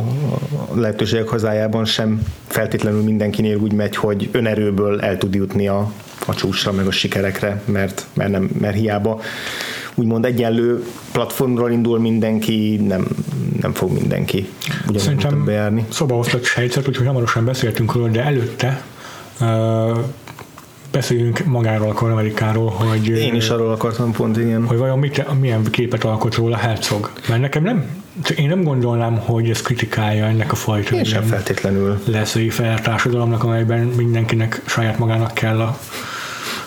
lehetőségek hazájában sem feltétlenül mindenkinél úgy megy, hogy önerőből el tud jutni a, a csúcsra, meg a sikerekre, mert, mert, nem, mert hiába úgymond egyenlő platformról indul mindenki, nem, nem fog mindenki ugyanúgy Szerintem bejárni. szoba hoztat sejtszet, úgyhogy hamarosan beszéltünk róla, de előtte uh, beszéljünk magáról a Amerikáról, hogy... Én is arról akartam pont, igen. Hogy vajon mit, milyen képet alkot róla Herzog. Mert nekem nem, én nem gondolnám, hogy ez kritikája ennek a fajta Én sem feltétlenül. lesz fel társadalomnak, amelyben mindenkinek saját magának kell a,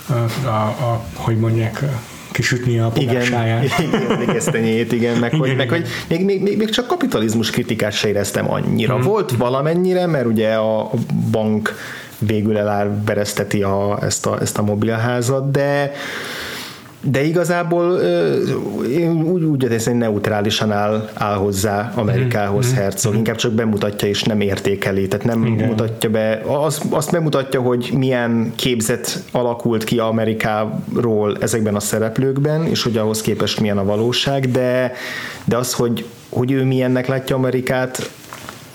a, a, a hogy mondják, kisütni a igen, igen, gesztenyét, igen, meg, igen, hogy, igen. meg hogy még, még, még, még, csak kapitalizmus kritikát se éreztem annyira. Hmm. Volt valamennyire, mert ugye a bank végül elárverezteti a, ezt, a, ezt a mobilházat, de de igazából én úgy, úgy hogy neutrálisan áll, áll hozzá Amerikához mm, Herzog, mm, inkább csak bemutatja és nem értékeli, tehát nem igen. mutatja be, az, azt bemutatja, hogy milyen képzet alakult ki Amerikáról ezekben a szereplőkben, és hogy ahhoz képest milyen a valóság, de, de az, hogy, hogy ő milyennek látja Amerikát,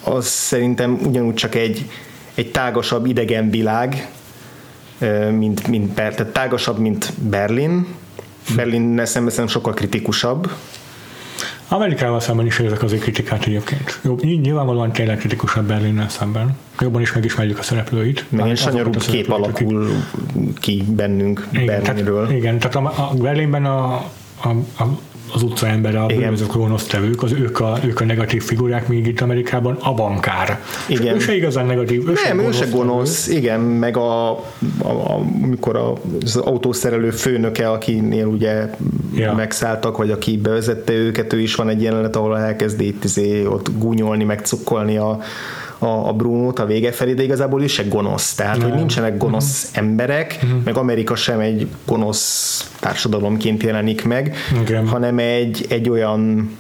az szerintem ugyanúgy csak egy, egy tágasabb idegen világ, mint, mint tehát tágasabb, mint Berlin. Berlin szemben sokkal kritikusabb. Amerikával szemben is érzek azért kritikát egyébként. Jobb, nyilvánvalóan tényleg kritikusabb Berlinnel szemben. Jobban is megismerjük a szereplőit. Meg egy sanyarúbb kép alakul ki bennünk igen, Berlinről. Tehát, igen, tehát a, a Berlinben a, a, a az utcaember, a bűnözők gonosztevők, az ők a, ők a negatív figurák, míg itt Amerikában a bankár. Igen. Ő se igazán negatív. Ő nem, ő se gonosz, igen, meg a, a, a amikor a, az autószerelő főnöke, akinél ugye ja. megszálltak, vagy aki bevezette őket, ő is van egy jelenet, ahol elkezd itt izé, ott gúnyolni, megcukkolni a a, a Bruno-t a vége felé, de igazából is se gonosz. Tehát, Nem. hogy nincsenek gonosz uh-huh. emberek, uh-huh. meg Amerika sem egy gonosz társadalomként jelenik meg, Igen. hanem egy, egy olyan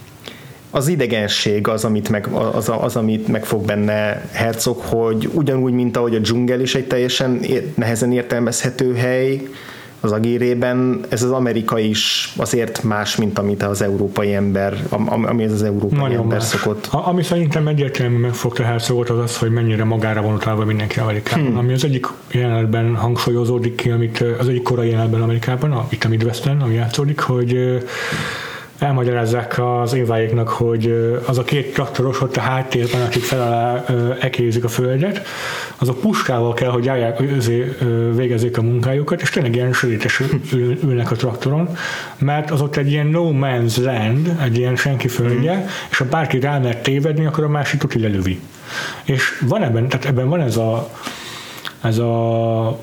az idegenség az, amit meg, az, az, amit megfog benne Herzog, hogy ugyanúgy, mint ahogy a dzsungel is egy teljesen nehezen értelmezhető hely, az agírében, ez az Amerika is azért más, mint amit az európai ember, ami ez az európai Nagyon ember más. szokott. A, ami szerintem egyértelműen megfogta Herzogot az az, hogy mennyire magára vonatálva mindenki Amerikában. Hmm. Ami az egyik jelenetben hangsúlyozódik ki, amit az egyik korai jelenetben Amerikában, a, itt a Midwesten, ami játszódik, hogy elmagyarázzák az éváiknak, hogy az a két traktoros ott a háttérben, akik fel alá ekézik a földet, a puskával kell, hogy állják, végezzék a munkájukat, és tényleg ilyen sörétes ülnek a traktoron, mert az ott egy ilyen no man's land, egy ilyen senki földje, mm. és ha bárki rá mert tévedni, akkor a másik tuti lelövi. És van ebben, tehát ebben van ez a ez a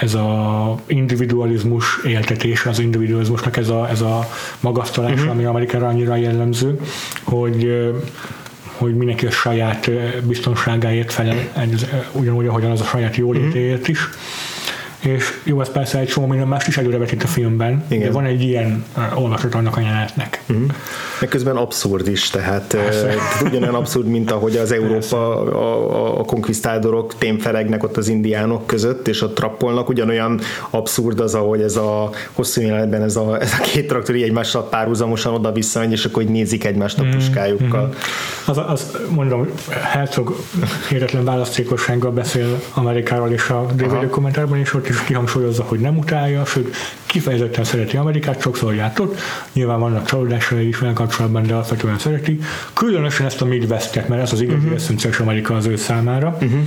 ez a individualizmus éltetés, az individualizmusnak ez a, ez a magasztalás, uh-huh. ami Amerikára annyira jellemző, hogy hogy mindenki a saját biztonságáért felel, ugyanúgy, ahogyan az a saját jólétéért is és jó, ez persze egy csomó minden más is előrevetít a filmben, Igen. de van egy ilyen olvasat annak a jelenetnek. Uh-huh. Meg közben abszurd is, tehát, tehát ugyanolyan abszurd, mint ahogy az Európa, a, a, a konkvisztádorok témferegnek ott az indiánok között, és ott trappolnak, ugyanolyan abszurd az, ahogy ez a hosszú jelenetben ez a, ez a két traktor így egymással párhuzamosan oda-vissza és akkor hogy nézik egymást a mhm. puskájukkal. Mm-hmm. Az, az, mondom, Herzog hihetetlen választékossággal beszél Amerikáról és a DVD kommentárban, és ott is kihangsúlyozza, hogy nem utálja, sőt kifejezetten szereti Amerikát, sokszor járt nyilván vannak csalódásai is kapcsolatban, de alapvetően szereti. Különösen ezt a Midwest-et, mert ez az igazi uh-huh. eszenciás Amerika az ő számára. Uh-huh.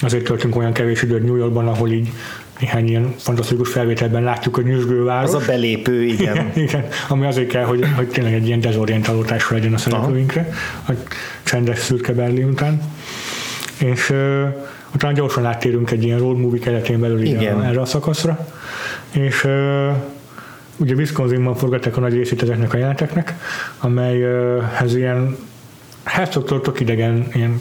Azért töltünk olyan kevés időt New Yorkban, ahol így néhány ilyen fantasztikus felvételben látjuk a nyüzsgőváros. Az a belépő, igen. igen, ami azért kell, hogy, hogy tényleg egy ilyen dezorientálódásra legyen a szereplőinkre, a csendes szürke Berlin után. És utána gyorsan áttérünk egy ilyen road movie keretén belül Igen. erre a szakaszra, és uh, ugye Wisconsinban forgatták a nagy részét ezeknek a játéknek, amelyhez uh, ilyen hercogtól tök idegen, ilyen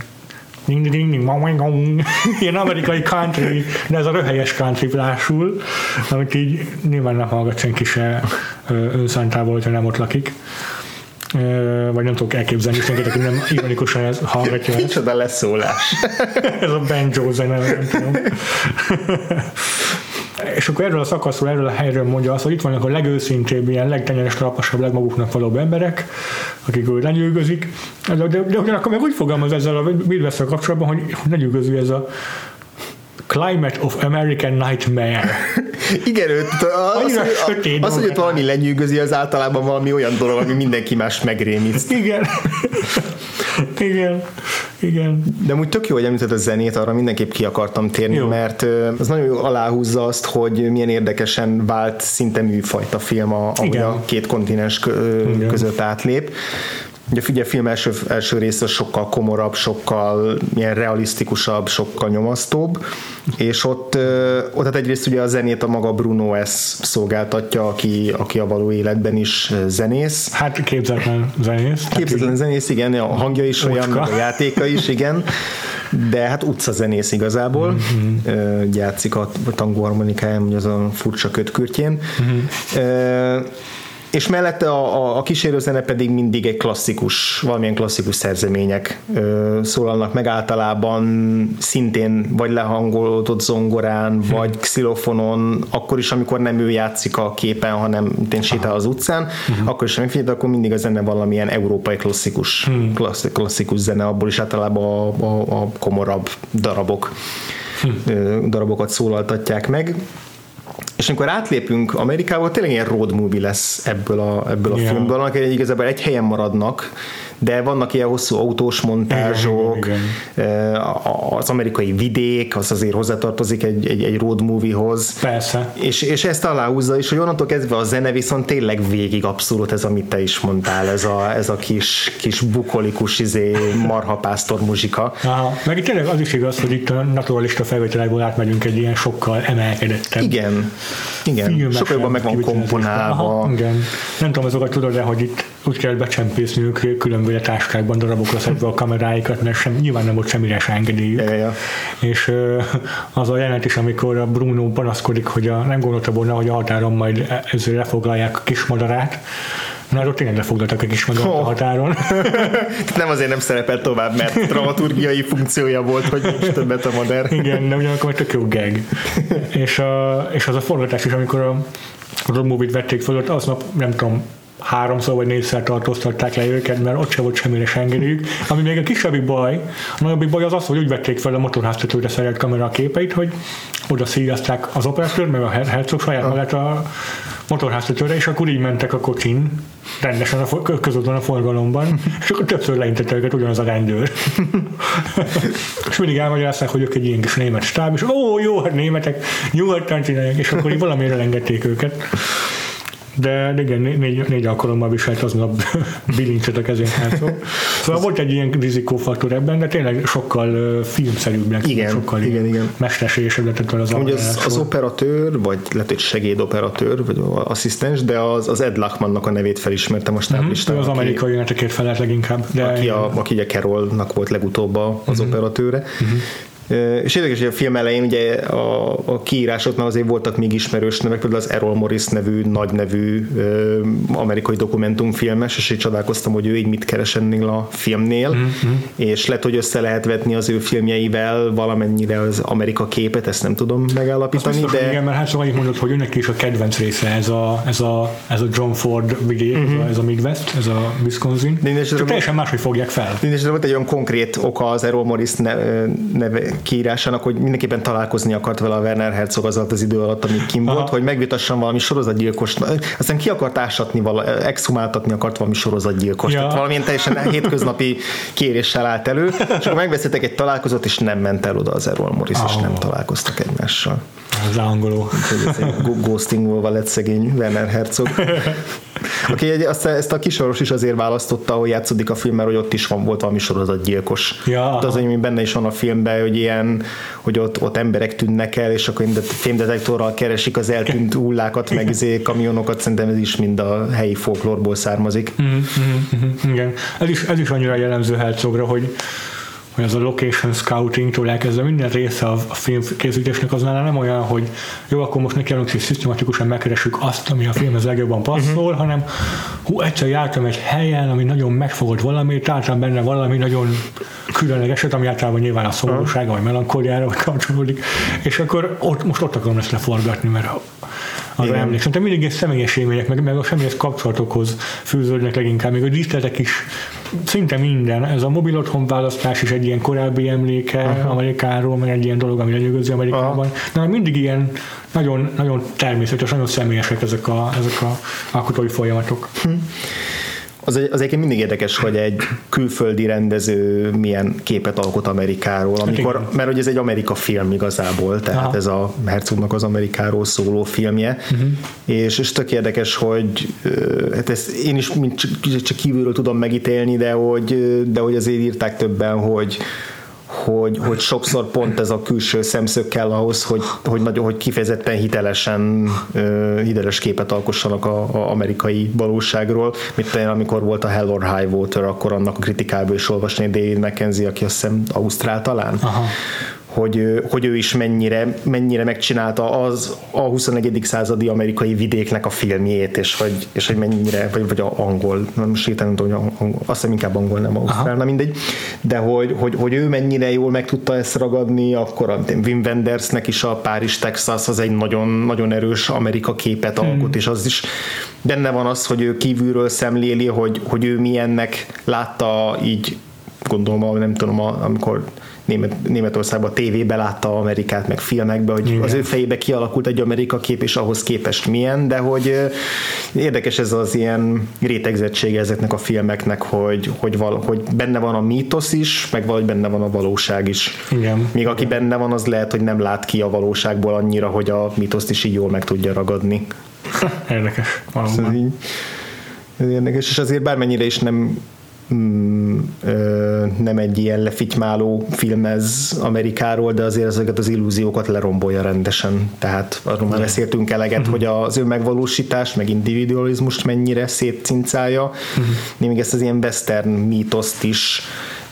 ding ding ding ding ilyen amerikai country, de ez a röhelyes country lásul, amit így nyilván nem hallgat senki se önszántából, hogyha nem ott lakik vagy nem tudok elképzelni senkit, aki nem ironikusan ez hallgatja ezt. Micsoda leszólás. ez a banjo zene, nem tudom. és akkor erről a szakaszról, erről a helyről mondja azt, hogy itt vannak a legőszintébb, ilyen legtenyeres, laposabb, legmaguknak valóbb emberek, akik úgy lenyűgözik, de, de, de, de akkor meg úgy fogalmaz ezzel a midwest kapcsolatban, hogy ne nyűgöző ez a Climate of American Nightmare. Igen, őt, az, Annyira az, hogy ott valami lenyűgözi, az általában valami olyan dolog, ami mindenki más megrémiszt. Igen. Igen. Igen. De úgy tök jó, hogy említed a zenét, arra mindenképp ki akartam térni, Jó. mert az nagyon jól aláhúzza azt, hogy milyen érdekesen vált szinte műfajt a film, ahogy Igen. a két kontinens között átlép. Ugye figyelj, a film első, első része sokkal komorabb, sokkal ilyen realisztikusabb, sokkal nyomasztóbb, és ott, ott hát egyrészt ugye a zenét a maga Bruno S. szolgáltatja, aki, aki a való életben is zenész. Hát képzetlen zenész. Tehát Képzetlen zenész, igen, a hangja is olyan, Ocska. meg a játéka is, igen. De hát utca zenész igazából. Mm-hmm. Játszik a tangóharmonikáján, ugye az a furcsa kötkürtjén. Mm-hmm. És mellette a, a, a kísérőzene pedig mindig egy klasszikus, valamilyen klasszikus szerzemények ö, szólalnak meg általában szintén vagy lehangolódott zongorán, vagy xilofonon, akkor is, amikor nem ő játszik a képen, hanem én sétál az utcán, akkor is, amikor akkor mindig a zene valamilyen európai klasszikus, klassz, klasszikus zene, abból is általában a, a, a komorabb darabok, ö, darabokat szólaltatják meg. És amikor átlépünk Amerikába, tényleg ilyen road movie lesz ebből a, ebből a Ja. filmből, annak igazából egy helyen maradnak, de vannak ilyen hosszú autós montázsok, Igen, eh, az amerikai vidék, az azért hozzátartozik egy, egy, egy road moviehoz. Persze. És, és ezt aláhúzza is, hogy onnantól kezdve a zene viszont tényleg végig abszolút ez, amit te is mondtál, ez a, ez a kis, kis bukolikus izé, marhapásztor muzsika. Aha. Meg tényleg az is igaz, hogy itt a naturalista felvételekből átmegyünk egy ilyen sokkal emelkedettebb Igen, igen, sokkal jobban meg van komponálva. Aha, igen. Nem tudom, azokat tudod de hogy itt úgy kell becsempészniük különböző táskákban darabokra szedve a kameráikat, mert sem, nyilván nem volt semmire se engedélyük. Ja, ja. És az a jelent is, amikor a Bruno panaszkodik, hogy a, nem gondolta volna, hogy a határon majd ezzel lefoglalják a kismadarát, Na, ott tényleg lefoglaltak a kismadarat a Oh. határon. Nem azért nem szerepel tovább, mert dramaturgiai funkciója volt, hogy nincs többet a modern. Igen, de ugyanakkor tök jó gag. és, a, és az a forgatás is, amikor a, a road movie-t vették ott aznap nem tudom, háromszor vagy négyszer tartóztatták le őket, mert ott sem volt semmire se engedélyük. Ami még a kisebbik baj, a nagyobbik baj az az, hogy úgy vették fel a motorháztetőre szerelt kamera képeit, hogy oda szíjazták az operatőr, meg a her- hercog saját magát a motorháztetőre, és akkor így mentek a kocsin, rendesen a fo- közúton a forgalomban, és akkor többször leintette őket ugyanaz a rendőr. és mindig elmagyarázták, hogy ők egy ilyen kis német stáb, és ó, jó, hát németek nyugodtan csinálják, és akkor így valamiért elengedték őket. De, igen, né- négy, négy alkalommal viselt aznap bilincset a kezén hátszó. Szóval volt egy ilyen rizikófaktor ebben, de tényleg sokkal filmszerűbbnek, Igen, sokkal igen, igen. mesterségesebb lett az Ugye az, az operatőr, vagy lehet, hogy segédoperatőr, vagy asszisztens, de az, az Ed Lachmannak a nevét felismertem a Ő stáblistán. az aki- amerikai jeleneteket felelt leginkább. De aki, a, aki ugye Carolnak volt legutóbb a- az uh-huh. operatőre. Uh-huh. És érdekes, hogy a film elején ugye a, a kiírások már azért voltak még ismerős nevek, például az Errol Morris nevű, nagy nevű amerikai dokumentumfilmes, és így csodálkoztam, hogy ő így mit keres ennél a filmnél, uh-huh. és lehet, hogy össze lehet vetni az ő filmjeivel valamennyire az Amerika képet, ezt nem tudom megállapítani, Biztos, de igen, mert hát szóval mondod, hogy önnek is a kedvenc része ez a, ez a, ez a John Ford vidék, uh-huh. ez, a, ez a Midwest, ez a Wisconsin. Mhm. Csak teljesen máshogy fogják fel. Mindenesetre volt egy olyan konkrét oka az Errol Morris ne- neve kiírásának, hogy mindenképpen találkozni akart vele a Werner Herzog az alatt az idő alatt, amíg kim Aha. volt, hogy megvitasson valami sorozatgyilkos, aztán ki akart ásatni, vala, exhumáltatni akart valami sorozatgyilkos, Ja. tehát valamilyen teljesen hétköznapi kéréssel állt elő, és akkor megbeszéltek egy találkozót, és nem ment el oda az Errol Morris, és Ó. nem találkoztak egymással. Az angoló. Ghostingolva lett szegény Werner Herzog. Aki egy, azt, ezt a kisoros is azért választotta, hogy játszódik a film, mert hogy ott is van, volt valami sorozatgyilkos. Ja. Ott az, ami benne is van a filmben, hogy ilyen, hogy ott, ott emberek tűnnek el, és akkor fémdetektorral keresik az eltűnt hullákat, meg izé, kamionokat, szerintem ez is mind a helyi folklórból származik. Mhm, mhm, mhm, Igen. Ez is, ez is annyira jellemző Herzogra, hogy hogy az a location scoutingtól elkezdve minden része a a filmkészítésnek az nála nem olyan, hogy jó, akkor most nekiállunk és szisztematikusan megkeressük azt, ami a filmhez legjobban passzol, uh-huh. hanem hú, egyszer jártam egy helyen, ami nagyon megfogott valami, találtam benne valami nagyon különlegeset, ami általában nyilván a szomorúsága vagy melankóliára kapcsolódik, és akkor ott, most ott akarom ezt leforgatni, mert arra emlékszem. De mindig ilyen személyes élmények, meg, meg a személyes kapcsolatokhoz fűződnek leginkább, még a díszletek is szinte minden. Ez a mobil otthon választás is egy ilyen korábbi emléke uh-huh. Amerikáról, meg egy ilyen dolog, ami lenyűgözi Amerikában. De mindig ilyen nagyon, nagyon természetes, nagyon személyesek ezek a, ezek a alkotói folyamatok. Az, az egyébként mindig érdekes, hogy egy külföldi rendező milyen képet alkot Amerikáról, amikor, igen. mert hogy ez egy Amerika film igazából, tehát Aha. ez a Herzognak az Amerikáról szóló filmje, uh-huh. és, és tök érdekes, hogy hát ezt én is csak, kívülről tudom megítélni, de hogy, de hogy azért írták többen, hogy hogy, hogy sokszor pont ez a külső szemszög kell ahhoz, hogy, hogy, nagyon, hogy kifejezetten hitelesen hiteles képet alkossanak a amerikai valóságról. Mint például amikor volt a Hell or High Water, akkor annak a kritikából is olvasni David McKenzie, aki azt hiszem Ausztrál talán. Aha. Hogy, hogy ő is mennyire, mennyire megcsinálta az a 21. századi amerikai vidéknek a filmjét, és hogy, és hogy mennyire, vagy, vagy a angol, nem most nem tudom, hogy angol, azt hiszem inkább angol, nem ausztrál, na mindegy, de hogy, hogy, hogy ő mennyire jól meg tudta ezt ragadni, akkor a Wim Wendersnek is a Párizs, Texas az egy nagyon, nagyon erős Amerika képet alkot, és az is benne van az, hogy ő kívülről szemléli, hogy, hogy ő milyennek látta így gondolom, nem tudom, amikor Német, Németországban tévébe látta Amerikát, meg filmekben, hogy Igen. az ő fejébe kialakult egy Amerika kép, és ahhoz képest milyen, de hogy érdekes ez az ilyen rétegzettsége ezeknek a filmeknek, hogy, hogy, val, hogy benne van a mítosz is, meg valahogy benne van a valóság is. Igen. Még aki benne van, az lehet, hogy nem lát ki a valóságból annyira, hogy a mítoszt is így jól meg tudja ragadni. Érdekes. Így ez érdekes, és azért bármennyire is nem mm, ö, nem egy ilyen lefitymáló film ez Amerikáról, de azért ezeket az illúziókat lerombolja rendesen. Tehát arról már beszéltünk eleget, hogy az önmegvalósítás, meg individualizmust mennyire szétcincálja, de még ezt az ilyen western mítoszt is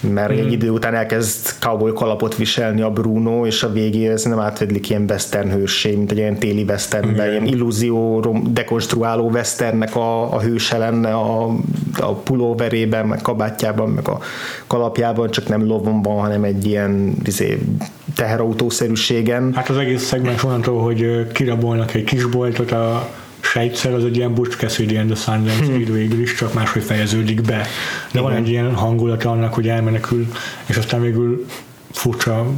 mert egy idő után elkezd cowboy kalapot viselni a Bruno, és a végére ez nem átvedlik ilyen western hőssé, mint egy ilyen téli westernben, ilyen illúzió dekonstruáló westernnek a, a hőse lenne a, a pulóverében, meg kabátjában, meg a kalapjában, csak nem lovon van, hanem egy ilyen izé, teherautószerűségen. Hát az egész szegmens onnantól, hogy kirabolnak egy kisboltot a sejtszer, az egy ilyen Butch Cassidy and the Sundance Kid végül is, csak máshogy fejeződik be. De van egy ilyen hangulata annak, hogy elmenekül, és aztán végül furcsa,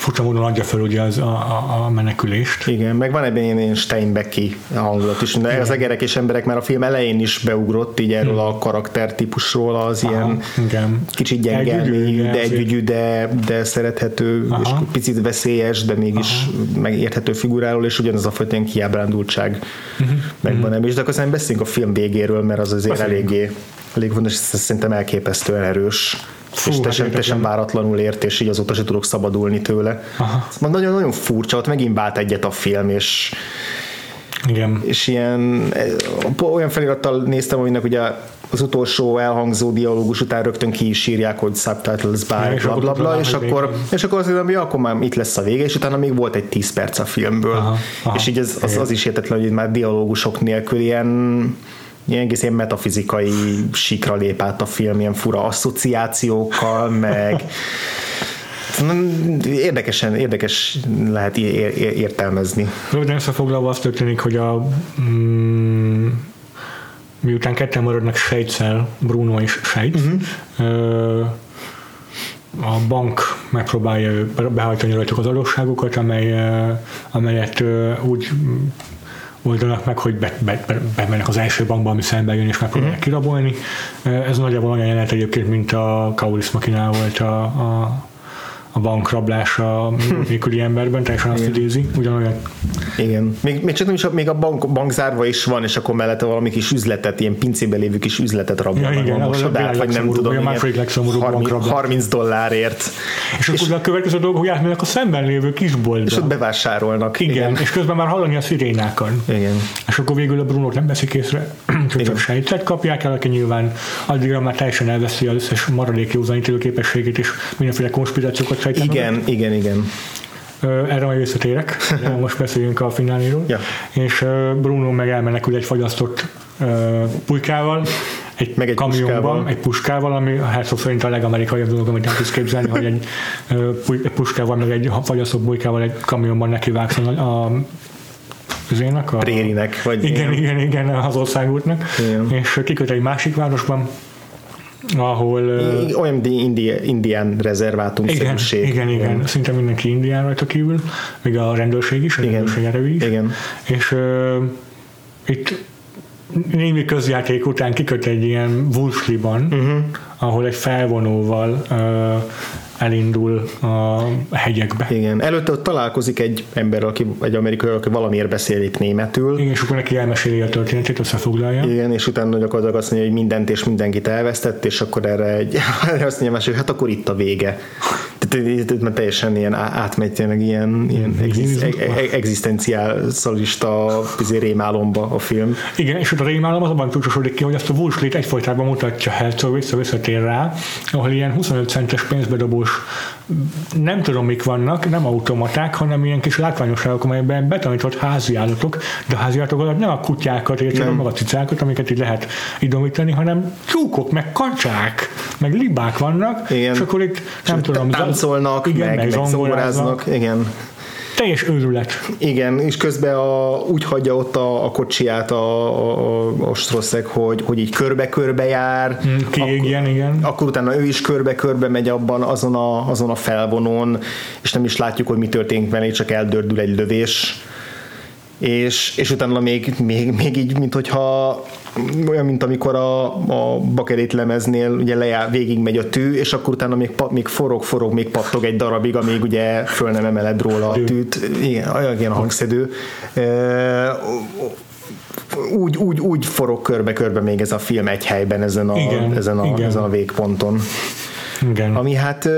furcsa módon adja fel ugye az, a, a, menekülést. Igen, meg van ebben ilyen, ilyen Steinbecki hangulat is, de az egerek és emberek már a film elején is beugrott így erről a karaktertípusról az ilyen Aha, igen. kicsit gyenge, Együgyű, elmélyű, igen, de együgyű, de, de szerethető, Aha. és picit veszélyes, de mégis megérthető figuráról, és ugyanaz a fajta ilyen kiábrándultság Mhm. megvan ebben. És de akkor aztán beszéljünk a film végéről, mert az azért Beszéljünk. eléggé, elég fontos, és ez szerintem elképesztően erős. Fú, és hát teljesen, teljesen váratlanul ért, és így azóta se tudok szabadulni tőle. Nagyon-nagyon furcsa, ott megint vált egyet a film, és Igen. és ilyen eh, olyan felirattal néztem, aminek ugye az utolsó elhangzó dialógus után rögtön ki is írják, hogy subtitles by Ja, és bla akkor bla és akkor, és akkor azt mondom, hogy ja, akkor már itt lesz a vége, és utána még volt egy 10 perc a filmből. Aha, aha. és így ez, az, az is értetlen, hogy már dialógusok nélkül ilyen ilyen egész ilyen metafizikai síkra lép át a film, ilyen fura asszociációkkal, meg érdekesen, érdekes lehet értelmezni. Röviden összefoglalva azt történik, hogy a mm, miután ketten maradnak sejtszel, Bruno és Sejt, uh-huh. a bank megpróbálja behajtani rajtuk az adósságokat, amely, amelyet úgy oldanak meg, hogy be, be, be, bemennek az első bankba, ami szembe jön, és megpróbálják uh-huh. kirabolni. Ez nagyjából olyan jelenet egyébként, mint a Kauris Makinál volt a, a, a bank rablása nélküli emberben, teljesen azt idézi, ugyanolyan Igen. Még, még csak nem is, még a bank, bank zárva is van, és akkor mellette valami kis üzletet, ilyen pincébe lévő kis üzletet rabolnak. Ja, igen, a odát, világ vagy nem tudom, a legszomorúbb 30, bankrablás. 30 dollárért. És, és akkor a következő dolog, hogy átmennek a szemben lévő kisboltba. És ott bevásárolnak. igen, Igen. és közben már hallani a szirénákat. Igen. És akkor végül a Brunót nem veszik észre, csak, csak sejtet kapják el, aki nyilván addigra már teljesen elveszi az összes maradék józanító képességét, és mindenféle konspirációkat sejtenek. Igen, igen, igen. Ö, Erre majd visszatérek, most beszéljünk a fináléről. Ja. És Bruno meg elmenekül egy fagyasztott pulykával, egy, Meg egy kamionban, puskával. egy puskával, ami a Herzog szerint a legamerikaiabb dolog, amit el tudsz képzelni, hogy egy, puskával, meg egy fagyasztott pulykával egy kamionban neki vágsz a, a üzének, a Prérinek, vagy igen, igen, igen, az országútnak, Igen. és kiköt egy másik városban, ahol ö, olyan Indi, indián rezervátum igen, szerűség. igen, igen, szinte mindenki indián rajta kívül, még a rendőrség is, a Igen. rendőrség erői is. Igen. És ö, itt némi közjáték után kiköt egy ilyen Wolfsliban, Mhm. uh-huh. ahol egy felvonóval ö, elindul a hegyekbe. Igen. Előtte ott találkozik egy ember, aki, egy amerikai, aki valamiért beszél itt németül. Igen, és akkor neki elmeséli a történetét, összefoglalja. Igen, és utána gyakorlatilag azt mondja, hogy mindent és mindenkit elvesztett, és akkor erre egy, azt mondja hogy hát akkor itt a vége. Tehát itt- már teljesen ilyen átmegy tényleg ilyen, ilyen egzisz, e- e- egzisztenciálista izé, rémálomba a film. Igen, és ott a rémálom az abban csúcsosodik ki, hogy azt a Wolfslit egyfolytában mutatja Herzog, vissza-visszatér rá, ahol ilyen 25 centes pénzbedobós, nem tudom mik vannak, nem automaták, hanem ilyen kis látványosságok, amelyben betanított háziállatok, de a háziállatok alatt nem a kutyákat, érted, meg a cicákat, amiket így lehet idomítani, hanem tyúkok, meg kacsák, meg libák vannak, Igen. és akkor itt nem tudom, Táncolnak, igen, meg, meg zongoráznak. Igen. Teljes őrület. Igen, és közben a, úgy hagyja ott a, a kocsiját a, a, a, Strosszek, hogy, hogy így körbe-körbe jár. Kiégjen, igen. Akkor utána ő is körbe-körbe megy abban azon a, azon a felvonón, és nem is látjuk, hogy mi történik vele, csak eldördül egy lövés. És, és utána még, még, még így, mint hogyha olyan, mint amikor a, a bakerét lemeznél ugye lejár, végig megy a tű, és akkor utána még, még forog, forog, még pattog egy darabig, amíg ugye föl nem emeled róla a tűt. Igen, olyan ilyen hangszedő. Úgy, úgy, úgy forog körbe-körbe még ez a film egy helyben ezen a, Igen, ezen a, igen. ezen a végponton. Igen. Ami hát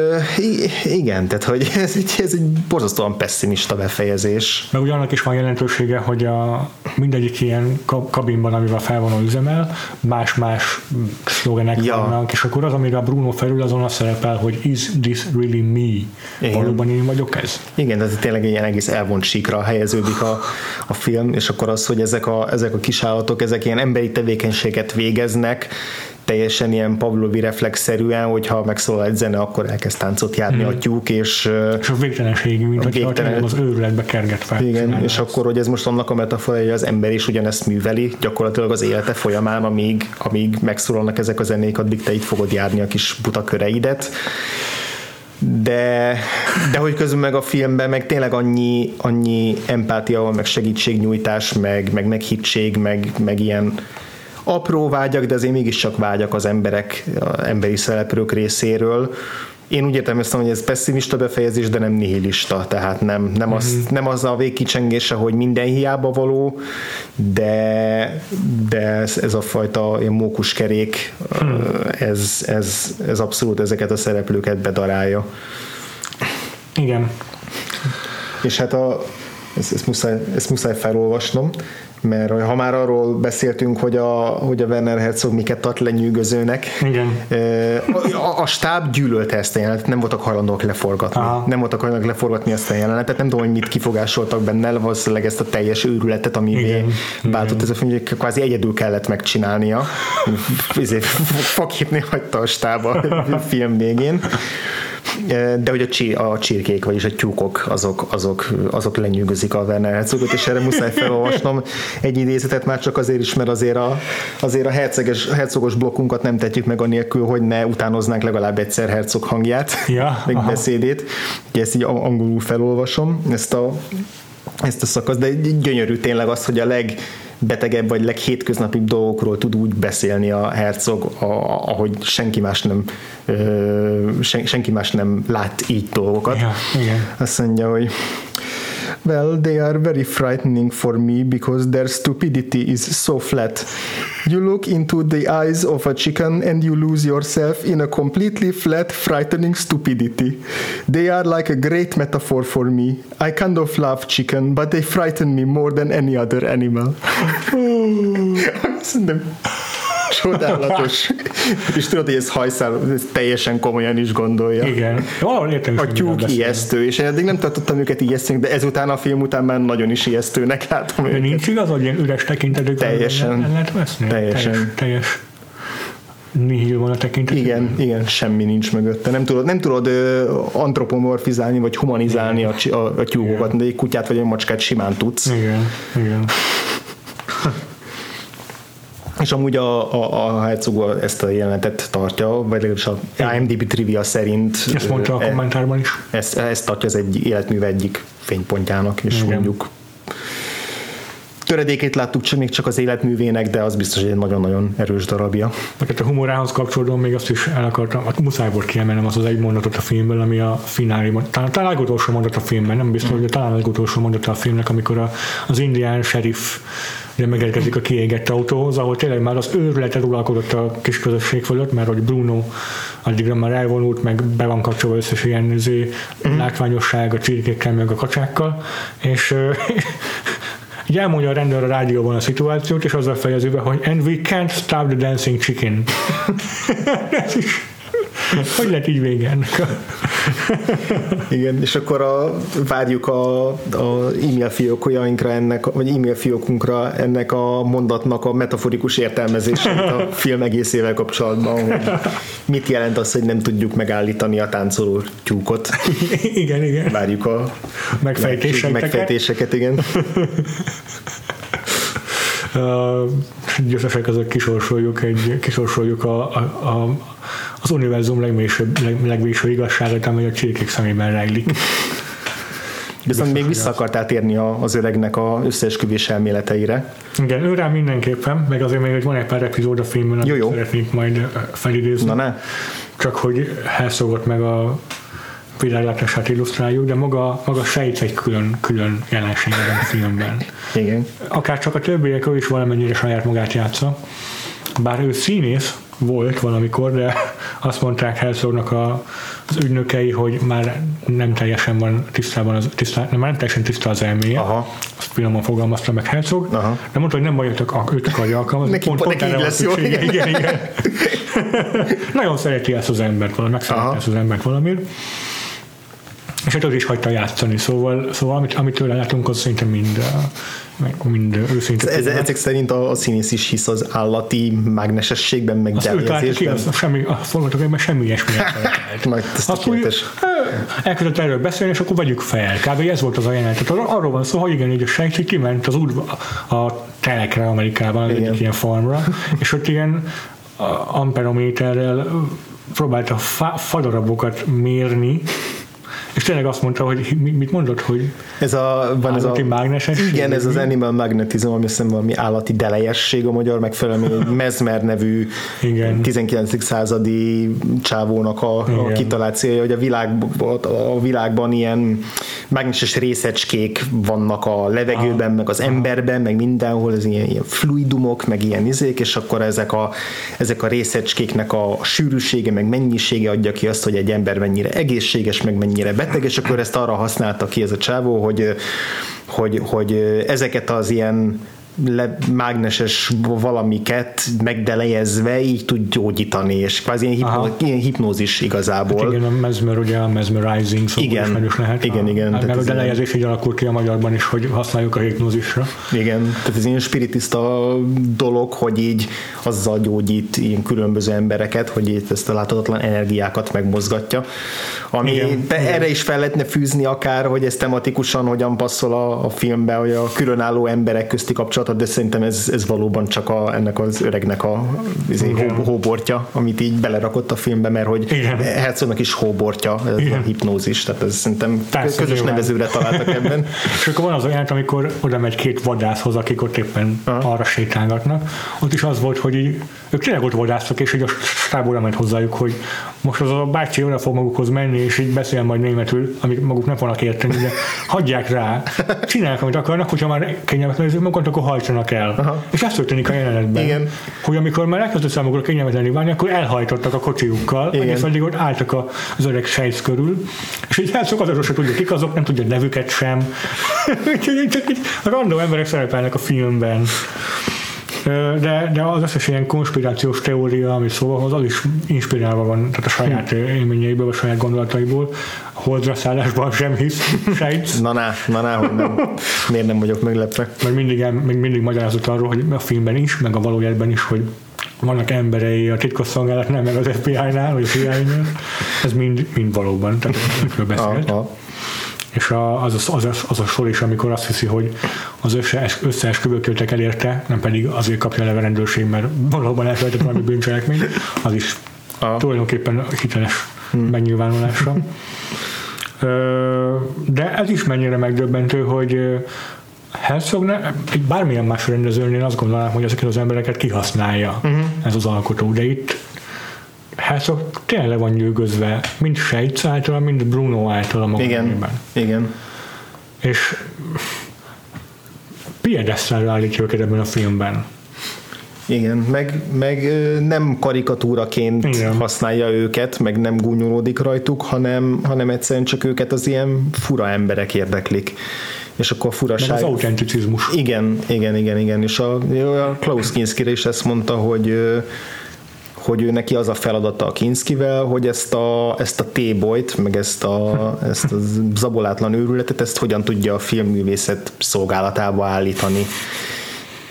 igen, tehát hogy ez egy, ez egy borzasztóan pessimista befejezés. Meg ugye annak is van jelentősége, hogy a mindegyik ilyen ka- kabinban, amivel a felvonó üzemel, más-más szlogenek Ja. vannak, és akkor az, amire a Bruno felül, azon az szerepel, hogy is this really me? Igen. Valóban én vagyok ez? Igen, tehát tényleg egy ilyen egész elvont síkra helyeződik a, a film, és akkor az, hogy ezek a, ezek a kisállatok, ezek ilyen emberi tevékenységet végeznek, teljesen ilyen Pavlovi reflexzerűen, hogyha megszólal egy zene, akkor elkezd táncot járni a tyúk, és És a végtelenségig, mint hogy végtelen- az őrületbe kergetve. Igen, csinálja és akkor, hogy ez most annak a metafora, hogy az ember is ugyanezt műveli, gyakorlatilag az élete folyamán, amíg, amíg megszólalnak ezek a zenék, addig te itt fogod járni a kis buta köreidet. De, de hogy közben meg a filmben meg tényleg annyi, annyi empátia van, meg segítségnyújtás, meg, meg meghittség, meg, meg ilyen apró vágyak, de azért mégiscsak vágyak az emberek, az emberi szereplők részéről. Én úgy értelmeztem, hogy ez pessimista befejezés, de nem nihilista, tehát nem, nem, az, nem az a végkicsengése, hogy minden hiába való, de, de ez, ez a fajta mókuskerék, ez, ez, ez abszolút ezeket a szereplőket bedarálja. Igen. És hát a, ezt, ezt, muszáj, ezt muszáj felolvasnom, mert ha már arról beszéltünk, hogy a, hogy a Werner Herzog miket tart lenyűgözőnek, Igen. a, a, stáb gyűlölte ezt a jelenetet, nem voltak hajlandóak leforgatni. Aha. Nem voltak hajlandóak leforgatni ezt a jelenetet, nem tudom, hogy mit kifogásoltak benne, valószínűleg ezt a teljes őrületet, ami váltott ez a film, hogy kvázi egyedül kellett megcsinálnia. Faképni hagyta a stáb a film végén. De hogy a, csí, a csirkék, vagyis a tyúkok, azok, azok, azok lenyűgözik a Werner Herzogot, és erre muszáj felolvasnom egy idézetet már csak azért is, mert azért a, azért a herceges, hercogos blokkunkat nem tetjük meg anélkül, hogy ne utánoznánk legalább egyszer Herzog hangját, Ja, meg aha. beszédét. Ugye ezt így angolul felolvasom, ezt a, ezt a szakaszt, de gyönyörű tényleg az, hogy a leg betegebb vagy leghétköznapibb dolgokról tud úgy beszélni a hercog, a, ahogy senki más nem ö, sen, senki más nem lát így dolgokat. Ja, igen. Azt mondja, hogy Well, they are very frightening for me because their stupidity is so flat. You look into the eyes of a chicken and you lose yourself in a completely flat, frightening stupidity. They are like a great metaphor for me. I kind of love chicken, but they frighten me more than any other animal. Csodálatos. És tudod, hogy ez hajszál, ez teljesen komolyan is gondolja. Igen. Valahol értem A tyúk ijesztő, és én eddig nem tartottam őket ijesztőnek, de ezután a film után már nagyon is ijesztőnek látom De őket. nincs igaz, hogy ilyen üres tekintetük Teljesen. el lehet veszni? Teljesen. Teljes, teljes. nihil van a tekintet. Igen, igen, semmi nincs mögötte. Nem tudod, nem tudod ö, antropomorfizálni, vagy humanizálni a, a, a tyúkokat, de egy kutyát vagy egy macskát simán tudsz. Igen, igen. És amúgy a, a, a Herzog ezt a jelenetet tartja, vagy legalábbis a IMDb trivia szerint Ezt mondta a e- kommentárban is. ezt, ezt tartja az egy életműve egyik fénypontjának, és Igen. mondjuk töredékét láttuk csak még csak az életművének, de az biztos, hogy egy nagyon-nagyon erős darabja. Mert a humorához kapcsolódóan még azt is el akartam, hát muszáj volt kiemelnem az az egy mondatot a filmből, ami a finálé, talán, talán a legutolsó mondat a filmben, nem biztos, de talán a legutolsó mondat a filmnek, amikor a, az indián sheriff ugye megérkezik a kiégett autóhoz, ahol tényleg már az őrület uralkodott a kis közösség fölött, mert hogy Bruno addigra már elvonult, meg be van kapcsolva összes ilyen izé, látványosság a csirkékkel, meg a kacsákkal, és így elmondja a rendőr a rádióban a szituációt, és azzal fejezi be, hogy and we can't stop the dancing chicken. Ez is, hogy lett így vége ennek. Igen, és akkor a, várjuk a, a e-mail fiókjainkra ennek, vagy e-mail fiókunkra ennek a mondatnak a metaforikus értelmezését a film egészével kapcsolatban, hogy mit jelent az, hogy nem tudjuk megállítani a táncoló tyúkot. Igen, igen. Várjuk a Megfejtéseket. megfejtéseket, igen. Uh, győztesek között kisorsoljuk, egy, kisorsoljuk a, a, a, az univerzum legmélysőbb, leg, legvégső igazságát, amely a csirkék szemében rejlik. Viszont még vissza akartál térni az öregnek a összeesküvés elméleteire. Igen, ő rá mindenképpen, meg azért még van egy pár epizód a filmben, amit Jó, jó. szeretnék majd ö, felidézni. Na ne? csak hogy Herzogot meg a világlátását illusztráljuk, de maga, maga sejt egy külön, külön jelenség ebben a filmben. Igen. Akár csak a többiek, ő is valamennyire saját magát játsza. Bár ő színész volt valamikor, de azt mondták Herzognak a, az ügynökei, hogy már nem teljesen van tisztában, az, tisztá, nem, nem teljesen tiszta az elméje. Aha. Azt finoman fogalmazta meg Herzog, Aha. de mondta, hogy nem baj, őt, őt akarja alkalmazni. Neki- neki erre így van lesz jó. szüksége. Igen, igen. Nagyon szereti ezt az embert, valami, megszereti ezt az embert valamiért. És hát az is hagyta játszani, szóval, szóval amit, amit tőle látunk, az szerintem mind, uh, mind őszinte. Ez, pillanat. ezek szerint a, a színész is hisz az állati mágnesességben, meg Azt ők látják ki, az semmi, a forgatókönyvben semmi ilyesmi. Majd ez tökéletes. elkezdett erről beszélni, és akkor vegyük fel. Kb. ez volt az a jelenet. Tehát arról van szó, hogy igen, így a így kiment az útba, a telekre Amerikában, az Igen. egyik ilyen farmra, és ott ilyen amperométerrel próbálta fa, fadarabokat mérni, és tényleg azt mondta, hogy mi- mit mondott, hogy Ez a, van ez a, mágnesesség? igen, ez az animal magnetism, ami hiszem valami állati delejesség a magyar megfelelő, egy Mesmer nevű Igen. 19. századi csávónak a, a Igen. kitalációja, hogy a, világ, a világban ilyen mágneses részecskék vannak a levegőben, meg az emberben, meg mindenhol, ez ilyen, ilyen fluidumok, meg ilyen izék, és akkor ezek a, ezek a részecskéknek a sűrűsége, meg mennyisége adja ki azt, hogy egy ember mennyire egészséges, meg mennyire beteg, és akkor ezt arra használta ki ez a csávó, hogy, hogy, hogy ezeket az ilyen le, mágneses valamiket megdelejezve így tud gyógyítani, és kvázi ilyen, hipno, ilyen hipnózis igazából. igen, a mesmer, ugye a mesmerizing szó Igen. ismerős lehet. Igen, a, igen, Mert a ez ilyen- delejezés így alakult ki a magyarban is, hogy használjuk a hipnózisra. Igen, tehát ez ilyen spiritista dolog, hogy így azzal gyógyít ilyen különböző embereket, hogy itt ezt a láthatatlan energiákat megmozgatja. Ami Igen, de erre is fel lehetne fűzni akár, hogy ez tematikusan hogyan passzol a, a filmbe, hogy a különálló emberek közti kapcsolatot, de szerintem ez, ez valóban csak a, ennek az öregnek a izé, hó, hóbortja, amit így belerakott a filmbe, mert hogy. Herzognak is hóbortja, ez Igen. a hipnózis, tehát ez szerintem Persze, közös nyilván. nevezőre találtak ebben. És akkor van az olyan, amikor oda megy két vadászhoz, akik ott éppen Aha. arra sétálgatnak. Ott is az volt, hogy így, ők tényleg ott vadásztak, és így a stáb oda ment hozzájuk, hogy most az a bácsi oda fog magukhoz menni, és így beszél majd németül, amit maguk nem fognak érteni, de hagyják rá, csinálják, amit akarnak, hogyha már kényelmetlen érzik magukat, akkor hajtsanak el. Aha. És ez történik a jelenetben. Igen. Hogy amikor már elkezdett számukra kényelmetlenné válni, akkor elhajtottak a kocsijukkal, Igen. egész addig ott álltak az öreg sejt körül, és így elszok azokról se tudja, kik azok, nem tudja nevüket sem. Úgyhogy csak így random emberek szerepelnek a filmben. De, de az összes ilyen konspirációs teória, ami szóval hoz, az is inspirálva van, tehát a saját Hm. élményeiből, a saját gondolataiból. Holdra szállásban sem hisz, sejt. Na ná, na ná, hogy nem. Miért nem vagyok meglepve? Meg mindig, meg mindig magyarázott arról, hogy a filmben is, meg a valójában is, hogy vannak emberei a titkosszolgálatnál, meg az FBI-nál, vagy a CIA-nél, ez mind, mind valóban, tehát beszélt. Aha. És a, az, az, az, az a sor is, amikor azt hiszi, hogy az összes, összeesküvőköltek elérte, nem pedig azért kapja le a rendőrség, mert valóban elfelejtett valami bűncselekmény, az is Aha. tulajdonképpen hiteles megnyilvánulása. Ö, De ez is mennyire megdöbbentő, hogy Herzog bármilyen más rendezőnél azt gondolnám, hogy ezeket az embereket kihasználja uh-huh. ez az alkotó, de itt Herzog tényleg le van nyűgözve, mind Sejc által, mind Bruno által a maga Igen, nevében. igen. És piedesztára állítja őket ebben a filmben. Igen, meg, meg nem karikatúraként Igen. Használja őket, meg nem gúnyolódik rajtuk, hanem, hanem egyszerűen csak őket az ilyen fura emberek érdeklik. És akkor a Meg furaság... az autenticizmus. Igen, igen, igen, igen. És a, a Klaus Kinski is ezt mondta, hogy hogy ő neki az a feladata a Kinskivel, hogy ezt a, ezt a T-boyt, meg ezt a, ezt a zabolátlan őrületet, ezt hogyan tudja a filmművészet szolgálatába állítani.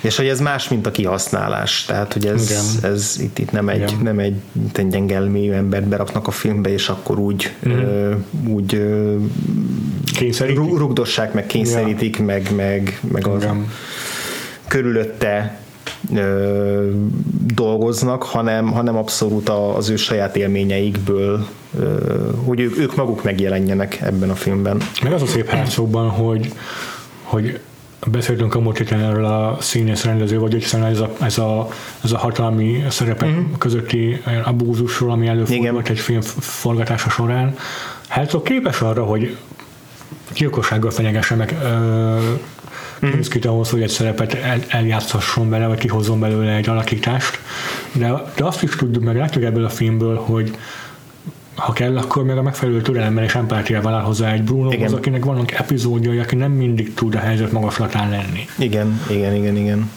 És hogy ez más, mint a kihasználás. Tehát, hogy ez, Igen. ez itt, itt nem egy, Igen. nem egy, egy gyengelmélyű embert beraknak a filmbe, és akkor úgy, ö, úgy ö, rugdossák, meg kényszerítik, meg, meg, meg az, Igen. körülötte ö, dolgoznak, hanem, hanem abszolút az ő saját élményeikből, ö, hogy ők, ők maguk megjelenjenek ebben a filmben. Meg az a szép Herzogban, hogy, hogy beszéltünk a múlt erről a színész rendező, vagy egyszerűen ez a, ez a, ez a hatalmi szerepek uh-huh. közötti abúzusról, ami előfordult egy film forgatása során. Herzog képes arra, hogy gyilkossággal fenyegesse meg ö, Kinskit ahhoz, hogy egy szerepet el, eljátszhasson bele, vagy kihozzon belőle egy alakítást. De, de azt is tudjuk, meg látjuk ebből a filmből, hogy ha kell, akkor meg a megfelelő türelemmel és empátiával áll hozzá egy Brunohoz, Igen. akinek vannak epizódjai, aki nem mindig tud a helyzet magaslatán lenni. Igen, igen, igen, igen.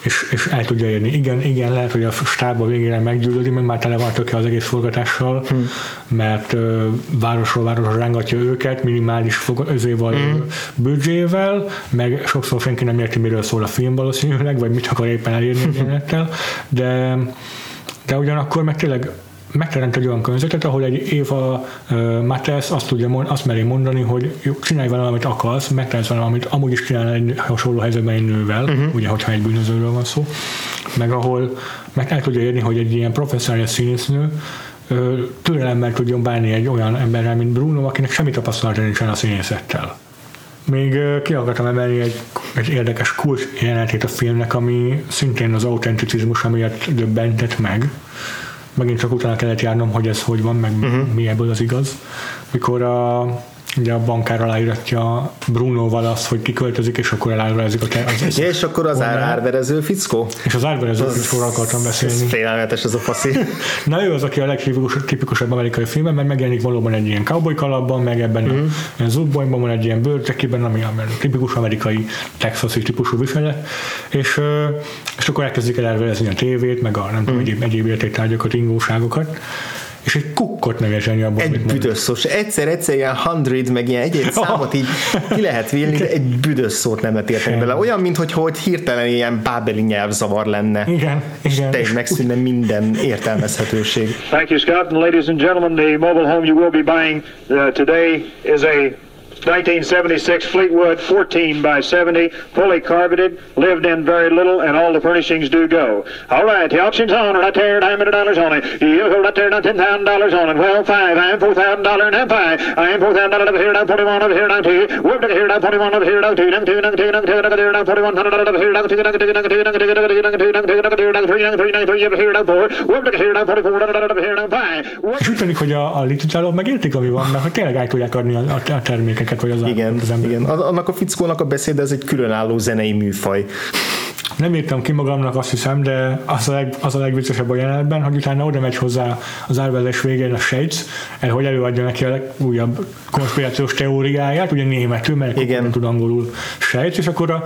És, és el tudja érni. Igen, igen, lehet, hogy a stábba végére meggyűlöli, meg már tele van töké az egész forgatással, hmm. mert ö, városról városra rángatja őket, minimális özéval, hmm. büdzsével, meg sokszor senki nem érti, miről szól a film valószínűleg, vagy mit akar éppen elérni jelenettel, de, de ugyanakkor meg tényleg megteremt egy olyan környezetet, ahol egy Éva uh, Mattels azt tudja azt meri mondani, hogy csinálj vele, amit akarsz, megtehetsz vele, amit amúgy is csinál egy hasonló helyzetben egy nővel, uh-huh. ugye, hogyha egy bűnözőről van szó, meg ahol meg el tudja érni, hogy egy ilyen professzionális színésznő ö, türelemmel tudjon bánni egy olyan emberrel, mint Bruno, akinek semmi tapasztalata nincsen a színészettel. Még ki akartam emelni egy, egy érdekes kult jelenetét a filmnek, ami szintén az autenticizmus miatt döbbentett meg. Megint csak utána kellett járnom, hogy ez hogy van, meg uh-huh. mi ebből az igaz. Mikor a, ugye a bankár aláíratja Brunoval azt, hogy kiköltözik, és akkor elárulázik a az, az, és akkor az ár, árverező fickó? és az árverező fickóról akartam beszélni. Ez félelmetes ez a faszi. Na ő az, aki a legtipikusabb amerikai filmben, mert megjelenik valóban egy ilyen cowboy kalapban, meg ebben Mhm. uh-huh. a, a zubbolyban van egy ilyen bőrcsekiben, ami a tipikus amerikai texasi típusú viselet, és, és akkor elkezdik el elverezni a tévét, meg a nem Mhm. tudom, egyéb, egyéb értéktárgyakat, ingóságokat, és egy kukkot neveselni abban, Egy büdös szó. Egyszer, egyszer ilyen hundred, meg ilyen egy-egy számot így ki lehet vélni, de egy büdös szót nem lehet érteni bele. Olyan, mintha hogy hirtelen ilyen bábeli nyelvzavar lenne. Igen, igen. Te megszűnne minden értelmezhetőség. Thank you, Scott. And ladies and gentlemen, the mobile home you will be buying uh, today is a 1976 Fleetwood 14 by 70, fully carpeted, lived in very little, and all the furnishings do go. All right, the auction's on, right there, nine hundred dollars on it. You hold right there, now ten thousand dollars on it. Well, five, I am four thousand dollar and I'm five. I am four thousand dollar over here, now forty-one over here, now two. Whoop, to here, now forty-one over here, now two, now two, now two, now two, now two, forty-one hundred dollar over here, now two, now two, now two, now two, now two, now two, now two, now two, now two, now three, now three, now three over here, now four. Whoop, here, now forty-four dollar over here, now five. És úgy tűnik, hogy a, a licitálók megértik, ami van, mert hogy tényleg el tudják adni a, a, a termékeket, vagy az, Igen, az igen. Az- Annak a fickónak a beszéd, ez egy különálló zenei műfaj. Nem írtam ki magamnak, azt hiszem, de az a, leg, az a legviccesebb a jelenetben, hogy utána oda megy hozzá az árvezés végén a Shades, el, hogy előadja neki a legújabb konspirációs teóriáját, ugye németül, mert Igen. nem tud angolul Shades, és akkor a,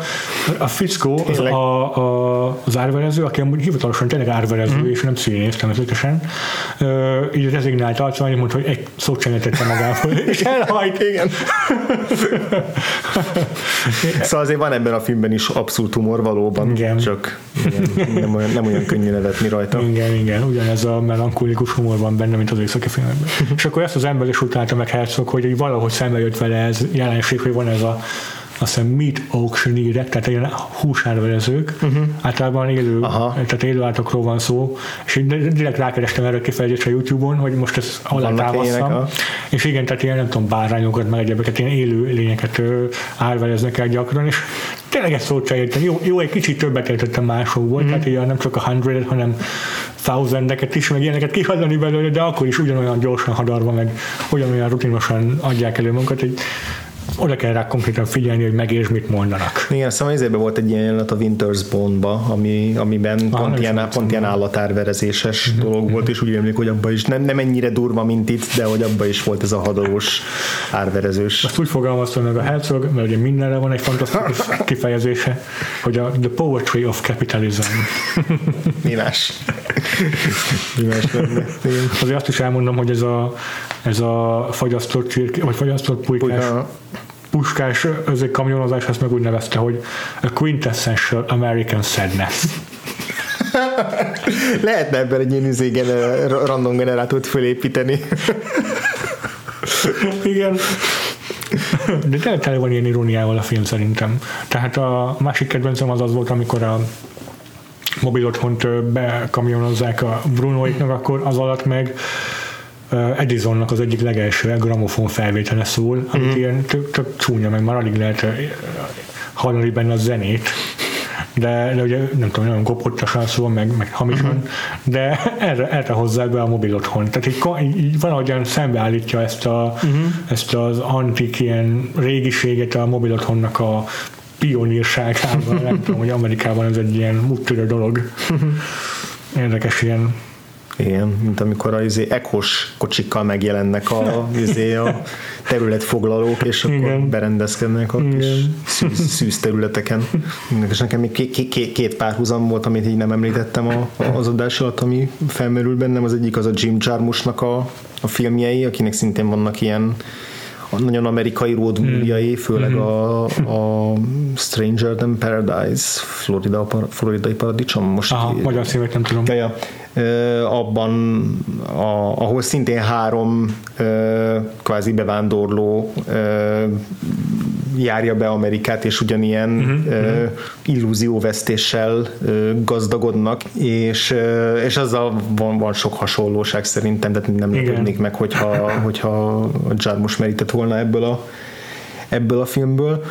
a fickó, az, a, a, az árverező, aki amúgy hivatalosan tényleg árverező, mm. és nem színész természetesen, így rezignált arccal, így mondta, hogy egy szót sem értette magából, és elhajt. Igen. szóval azért van ebben a filmben is abszolút humor valóban. Igen. Csak igen, nem, olyan, nem olyan könnyű nevetni rajta. Igen, igen, ugyanez a melankolikus humor van benne, mint az északi filmekben. és akkor ezt az ember is utálta meg Herzog, hogy valahogy szembe jött vele ez jelenség, hogy van ez a azt hiszem meat auctioneerek, tehát ilyen húsárverezők, uh-huh. általában élő, Aha. tehát élő állatokról van szó, és én direkt rákerestem erre kifejezésre YouTube-on, hogy most ezt alá támasztam. És igen, tehát ilyen nem tudom, bárányokat, meg egyebeket, ilyen élő lényeket árvereznek el gyakran, és tényleg ezt szót se értem. Jó, jó, egy kicsit többet értettem másokból, mm-hmm. tehát ilyen nem csak a hundred hanem thousandeket is, meg ilyeneket kihadani belőle, de akkor is ugyanolyan gyorsan hadarva, meg ugyanolyan rutinosan adják elő magukat, hogy oda kell rá konkrétan figyelni, hogy megértsd, mit mondanak. Igen, szóval ezért volt egy ilyen jelenet a Winter's Bondba, ami, amiben ah, pont, ilyen, pont ilyen állatárverezéses mm-hmm. dolog volt, és úgy emlék, hogy abban is nem, nem ennyire durva, mint itt, de hogy abban is volt ez a hadalós árverezős. Azt úgy fogalmazta meg a Herzog, mert ugye mindenre van egy fantasztikus kifejezése, hogy a the poetry of capitalism. Mi más? Mi más Azért azt is elmondom, hogy ez a, ez a fagyasztott csirke, vagy fagyasztott pulykás, Pulyka puskás özé kamionozás ezt meg úgy nevezte, hogy a quintessential American sadness. Lehetne ebben egy ilyen izé gener- random generátort fölépíteni. Igen. De tényleg tele van ilyen iróniával a film szerintem. Tehát a másik kedvencem az az volt, amikor a mobil otthont bekamionozzák a Brunoiknak, akkor az alatt meg Edisonnak az egyik legelső gramofon felvétele szól, amit mm-hmm. ilyen tök, tök csúnya, meg már alig lehet hallani benne a zenét de, de ugye nem tudom, nagyon kopottasan szól, meg, meg hamisan, uh-huh. de erre, erre hozzák be a mobil otthon. Tehát így, így valahogyan szembeállítja ezt, a, uh-huh. ezt az antik ilyen régiséget a mobil otthonnak a pionírságával, nem tudom, hogy Amerikában ez egy ilyen úttörő dolog. Uh-huh. Érdekes ilyen igen, mint amikor az izé ekos kocsikkal megjelennek a, izé a területfoglalók, és akkor Igen. berendezkednek ott is szűz, szűz területeken. És nekem még két, két, két párhuzam volt, amit így nem említettem a, az adás alatt, ami felmerül bennem. Az egyik az a Jim Jarmusnak a, a filmjei, akinek szintén vannak ilyen nagyon amerikai road movie főleg mm-hmm. a, a Stranger Than Paradise, Florida, Floridai paradicsom. Most Aha, magyar szívet nem tudom. Ja, ja abban, a, ahol szintén három kvázi bevándorló járja be Amerikát, és ugyanilyen uh-huh, illúzióvesztéssel gazdagodnak, és, és azzal van, van sok hasonlóság szerintem, de nem lepődnék meg, hogyha, hogyha a Jarmus merített volna ebből a, ebből a filmből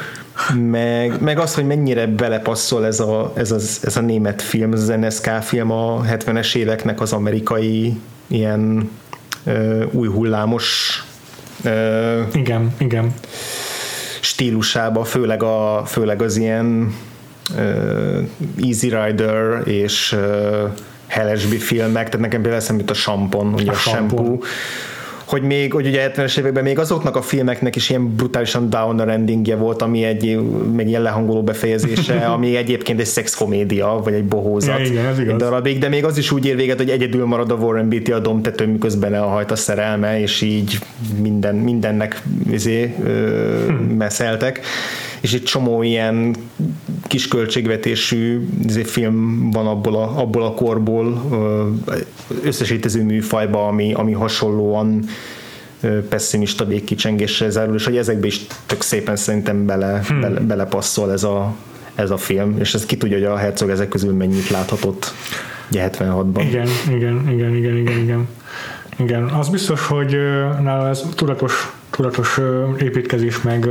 meg, meg az, hogy mennyire belepasszol ez a, ez, az, ez a német film, ez az NSK film a 70-es éveknek az amerikai ilyen ö, új hullámos ö, igen, igen. stílusába, főleg, a, főleg az ilyen ö, Easy Rider és ö, Hellesby filmek, tehát nekem például eszembe a Sampon, ugye a, a shampoo, shampoo hogy még, hogy ugye 70-es években még azoknak a filmeknek is ilyen brutálisan downer endingje volt, ami egy még ilyen lehangoló befejezése, ami egyébként egy szexkomédia, vagy egy bohózat. Ja, igen, ez igaz. Darabig, de még az is úgy ér véget, hogy egyedül marad a Warren Beatty a domtető, miközben elhajt a szerelme, és így minden, mindennek izé, ö, hm. meszeltek és egy csomó ilyen kis költségvetésű izé, film van abból a, abból a korból összesítező műfajba, ami, ami hasonlóan pessimista végkicsengéssel zárul, és hogy ezekbe is tök szépen szerintem bele, hmm. bele, belepasszol ez a, ez a film, és ez ki tudja, hogy a Herzog ezek közül mennyit láthatott ugye 76-ban. Igen, igen, igen, igen, igen, igen. Igen, az biztos, hogy nála ez tudatos tudatos építkezés, meg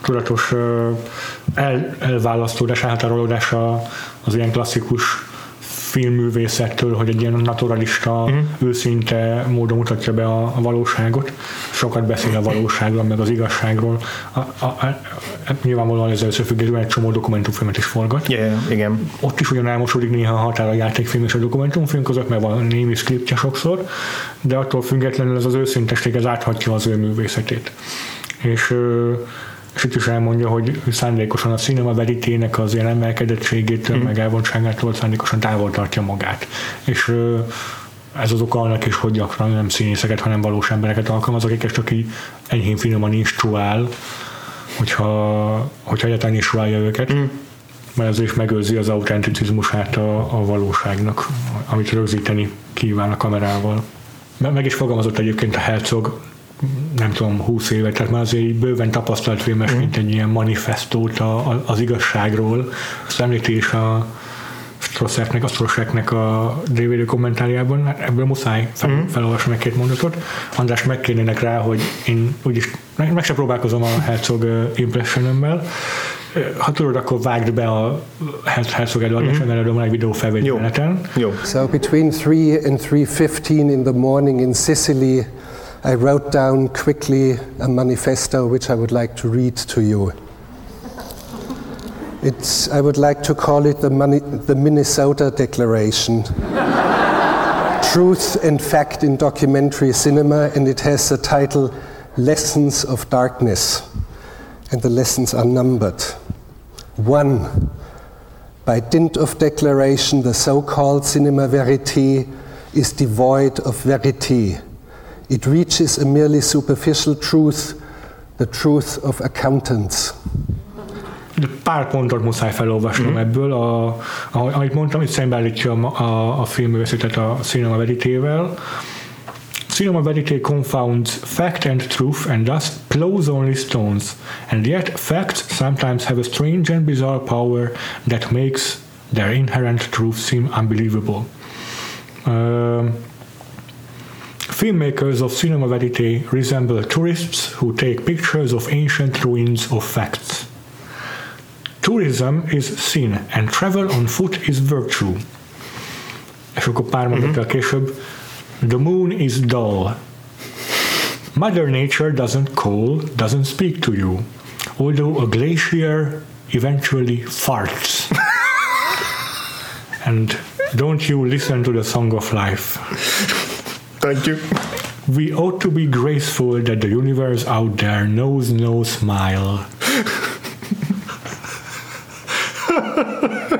tudatos el, elválasztódás, elhatárolódás az ilyen klasszikus filmművészettől, hogy egy ilyen naturalista, uh-huh. őszinte módon mutatja be a, a valóságot. Sokat beszél a valóságról, meg az igazságról. A, a, a, nyilvánvalóan ez összefüggésben egy csomó dokumentumfilmet is forgat. Yeah, igen. Ott is ugyan elmosódik néha a határ a játékfilm és a dokumentumfilm között, mert van némi szkriptje sokszor, de attól függetlenül ez az őszintesség ez áthatja az ő művészetét. És és itt is elmondja, hogy szándékosan a cinema veritének az ilyen emelkedettségétől, mm. meg elvontságától szándékosan távol tartja magát. És ez az oka annak is, hogy gyakran nem színészeket, hanem valós embereket alkalmaz, akiket csak így enyhén finoman instruál, hogyha, hogyha egyáltalán instruálja őket. Mm. mert ez is megőrzi az autenticizmusát a, a valóságnak, amit rögzíteni kíván a kamerával. Meg is fogalmazott egyébként a Herzog nem tudom, 20 éve, tehát már azért bőven tapasztalt filmes, mm. mint egy ilyen manifestót a, a, az igazságról. Azt említi is a Strosseknek, a Strosseknek a DVD kommentárjában, hát ebből muszáj fel, mm. felolvasni meg két mondatot. András megkérnének rá, hogy én úgyis meg, meg se próbálkozom a Herzog impressionömmel, ha tudod, akkor vágd be a Herzog előadáson, mm-hmm. egy videó felvételeten. Jó. So between 3 and 3.15 in the morning in Sicily, I wrote down quickly a manifesto which I would like to read to you. It's, I would like to call it the, Mani- the Minnesota Declaration. Truth and Fact in Documentary Cinema, and it has the title Lessons of Darkness. And the lessons are numbered. One, by dint of declaration, the so called cinema verite is devoid of verite It reaches a merely superficial truth, the truth of accountants. Pár pontot muszáj felolvasnom mm-hmm. ebből. A, amit mondtam, itt szembeállítja a, a, a filmművészetet a Cinema Verité-vel. Cinema Verité confounds fact and truth and thus close only stones, and yet facts sometimes have a strange and bizarre power that makes their inherent truth seem unbelievable. Uh, Filmmakers of cinema verite resemble tourists who take pictures of ancient ruins of facts. Tourism is sin, and travel on foot is virtue. És akkor pár mondattal mm-hmm. később, the moon is dull. Mother Nature doesn't call, doesn't speak to you, although a glacier eventually farts. and don't you listen to the song of life. Thank you. We ought to be graceful that the universe out there knows no smile.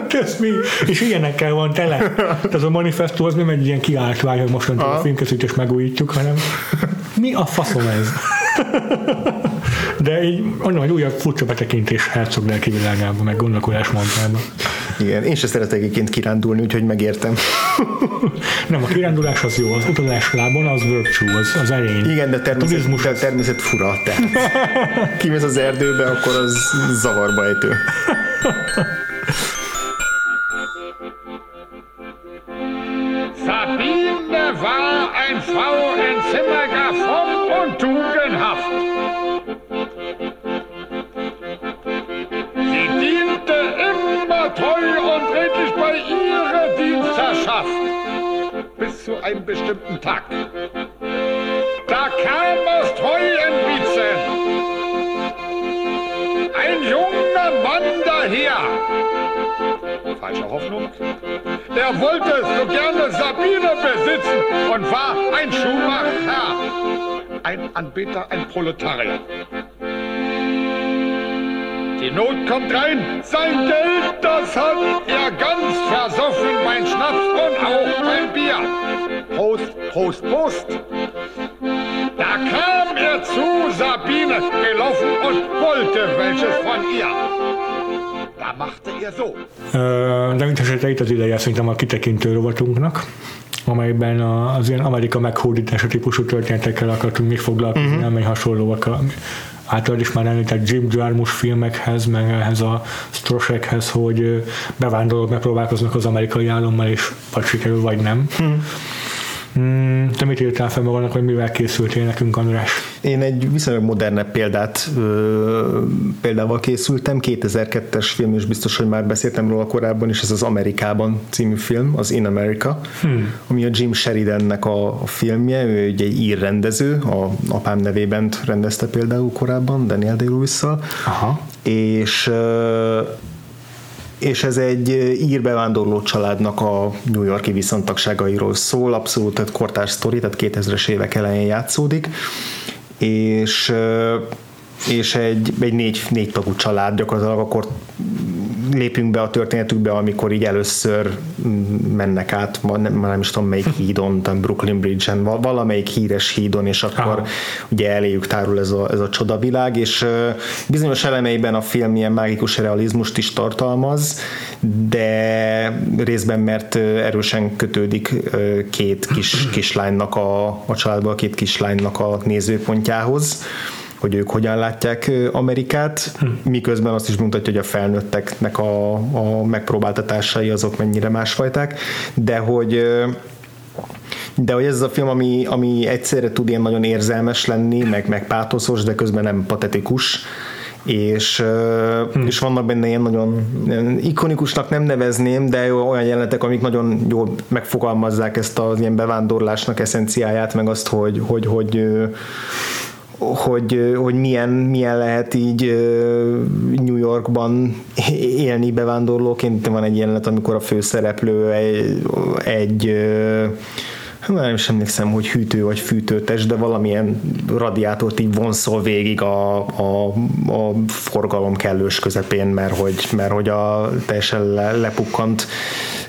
Ez mi? És ilyenekkel van tele. Ez a manifestó az nem egy ilyen kiáltvány, hogy mostantól a filmkészítés megújítjuk, hanem mi a faszom ez? De így onnan, hogy újabb furcsa betekintés Herzog lelki világába, meg gondolkodás mondtába. Igen, én sem szeretek egyébként kirándulni, úgyhogy megértem. Nem, a kirándulás az jó, az utazás lábon az virtue, az, az erény. Igen, de természet, de természet fura. Tehát kimész az erdőbe, akkor az zavarba ejtő. einem bestimmten Tag. Da kam aus Treuenwietzen ein junger Mann daher. Falsche Hoffnung. Der wollte so gerne Sabine besitzen und war ein Schuhmacher, ein Anbeter, ein Proletarier. Die Not kommt rein, sein Geld, das hat er ganz versoffen, mein Schnaps und auch mein Bier. Prost, Prost. Da kam er zu Sabine gelaufen und wollte welches von ihr. Da machte er so. De mint esetre itt az ideje szerintem a kitekintő rovatunknak amelyben az ilyen Amerika meghódítása típusú történetekkel akartunk még foglalkozni, uh-huh. amely hasonlóak a általad is már említett Jim Jarmusch filmekhez, meg ehhez a Strosekhez, hogy bevándorlók megpróbálkoznak az amerikai állammal, és vagy sikerül, vagy nem. Hmm. Hmm, te mit írtál fel magadnak, hogy mivel készültél nekünk, András? Én egy viszonylag modernebb példát ö, példával készültem, 2002-es film, és biztos, hogy már beszéltem róla korábban is, ez az Amerikában című film, az In America, hmm. ami a Jim Sheridannek a, filmje, ő egy ír rendező, a apám nevében rendezte például korábban, Daniel Day-Lewis-szal, és ö, és ez egy ír bevándorló családnak a New Yorki viszontagságairól szól, abszolút egy kortárs sztori, tehát 2000-es évek elején játszódik, és és egy, egy négy, négy tagú család gyakorlatilag akkor lépünk be a történetükbe, amikor így először mennek át, ma nem, nem is tudom melyik hídon, talán Brooklyn Bridge-en, valamelyik híres hídon, és akkor Aha. ugye eléjük tárul ez a, ez a csodavilág, és bizonyos elemeiben a film ilyen mágikus realizmust is tartalmaz, de részben mert erősen kötődik két kis, kislánynak a, a családból, két kislánynak a nézőpontjához, hogy ők hogyan látják Amerikát, hm. miközben azt is mutatja, hogy a felnőtteknek a, a megpróbáltatásai azok mennyire másfajták, de hogy de hogy ez a film, ami, ami egyszerre tud ilyen nagyon érzelmes lenni, meg, meg pátoszos, de közben nem patetikus, és, hmm. és vannak benne ilyen nagyon ikonikusnak nem nevezném, de olyan jelenetek, amik nagyon jól megfogalmazzák ezt az ilyen bevándorlásnak eszenciáját, meg azt, hogy, hogy, hogy hogy, hogy milyen, milyen lehet így New Yorkban élni bevándorlóként. Van egy jelenet, amikor a főszereplő egy, egy nem is emlékszem, hogy hűtő vagy fűtőtes, de valamilyen radiátort így vonszol végig a, a, a forgalom kellős közepén, mert hogy, mert hogy a teljesen le, lepukkant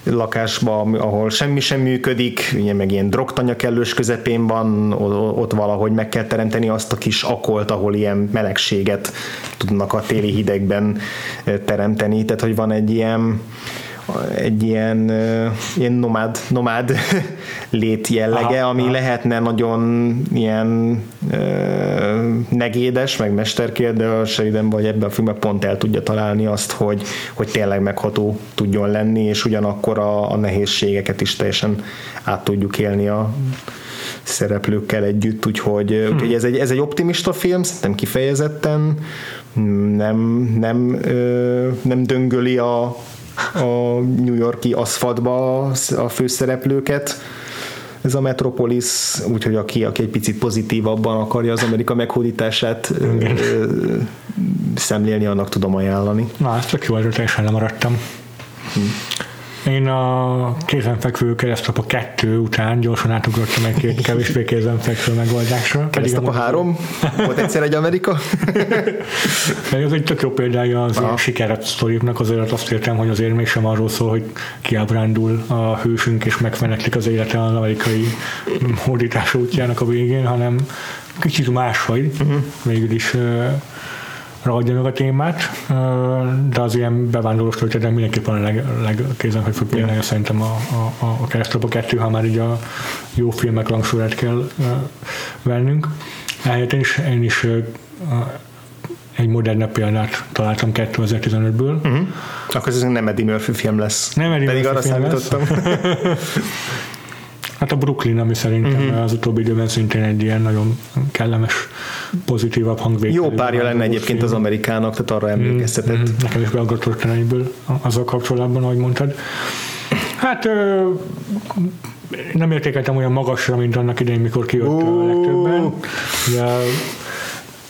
lakásba, ahol semmi sem működik, ugye meg ilyen drogtanya kellős közepén van, ott valahogy meg kell teremteni azt a kis akolt, ahol ilyen melegséget tudnak a téli hidegben teremteni, tehát hogy van egy ilyen egy ilyen, ilyen nomád, nomád lét jellege, aha, ami aha. lehetne nagyon ilyen negédes, meg mesterkér, de a Sheridan vagy ebben a filmben pont el tudja találni azt, hogy, hogy tényleg megható tudjon lenni, és ugyanakkor a, a nehézségeket is teljesen át tudjuk élni a szereplőkkel együtt, úgyhogy, hmm. úgyhogy ez, egy, ez egy optimista film, szerintem kifejezetten nem, nem, nem döngöli a, a New Yorki aszfaltba a főszereplőket, ez a Metropolis, úgyhogy aki, aki egy picit pozitívabban akarja az Amerika meghódítását szemlélni, annak tudom ajánlani. Na, ezt csak jó, erről teljesen lemaradtam. Hm. Én a kézenfekvő keresztapa kettő után gyorsan átugrottam egy két kevésbé kézenfekvő megoldásra. Keresztapa három? Volt egyszer egy Amerika? Ez egy tök jó példája az ilyen sikeret sztoriknak, azért azt értem, hogy azért mégsem arról szól, hogy kiábrándul a hősünk és megfeneklik az élete az amerikai hódítás útjának a végén, hanem kicsit máshogy, uh-huh. végül is ragadja meg a témát, de az ilyen bevándorlós történet mindenképpen a leg, legkézenfekvőbb példája szerintem a, a, a keresztapa kettő, ha már így a jó filmek langsorát kell vennünk. Ehelyett én is, én is egy modernebb példát találtam 2015-ből. Uh-huh. Mhm. Akkor ez nem Eddie Murphy film lesz. Nem Eddie Pedig Murphy arra számítottam. Hát a Brooklyn, ami szerintem uh-huh. az utóbbi időben szintén egy ilyen nagyon kellemes, pozitívabb hangvétel. Jó párja lenne egyébként film. az amerikának, tehát arra emlékeztetett. Mm-hmm. Nekem is beaggatott egyből azzal kapcsolatban, ahogy mondtad. Hát ö, nem értékeltem olyan magasra, mint annak idején, mikor kijött uh. a legtöbben. Ugye,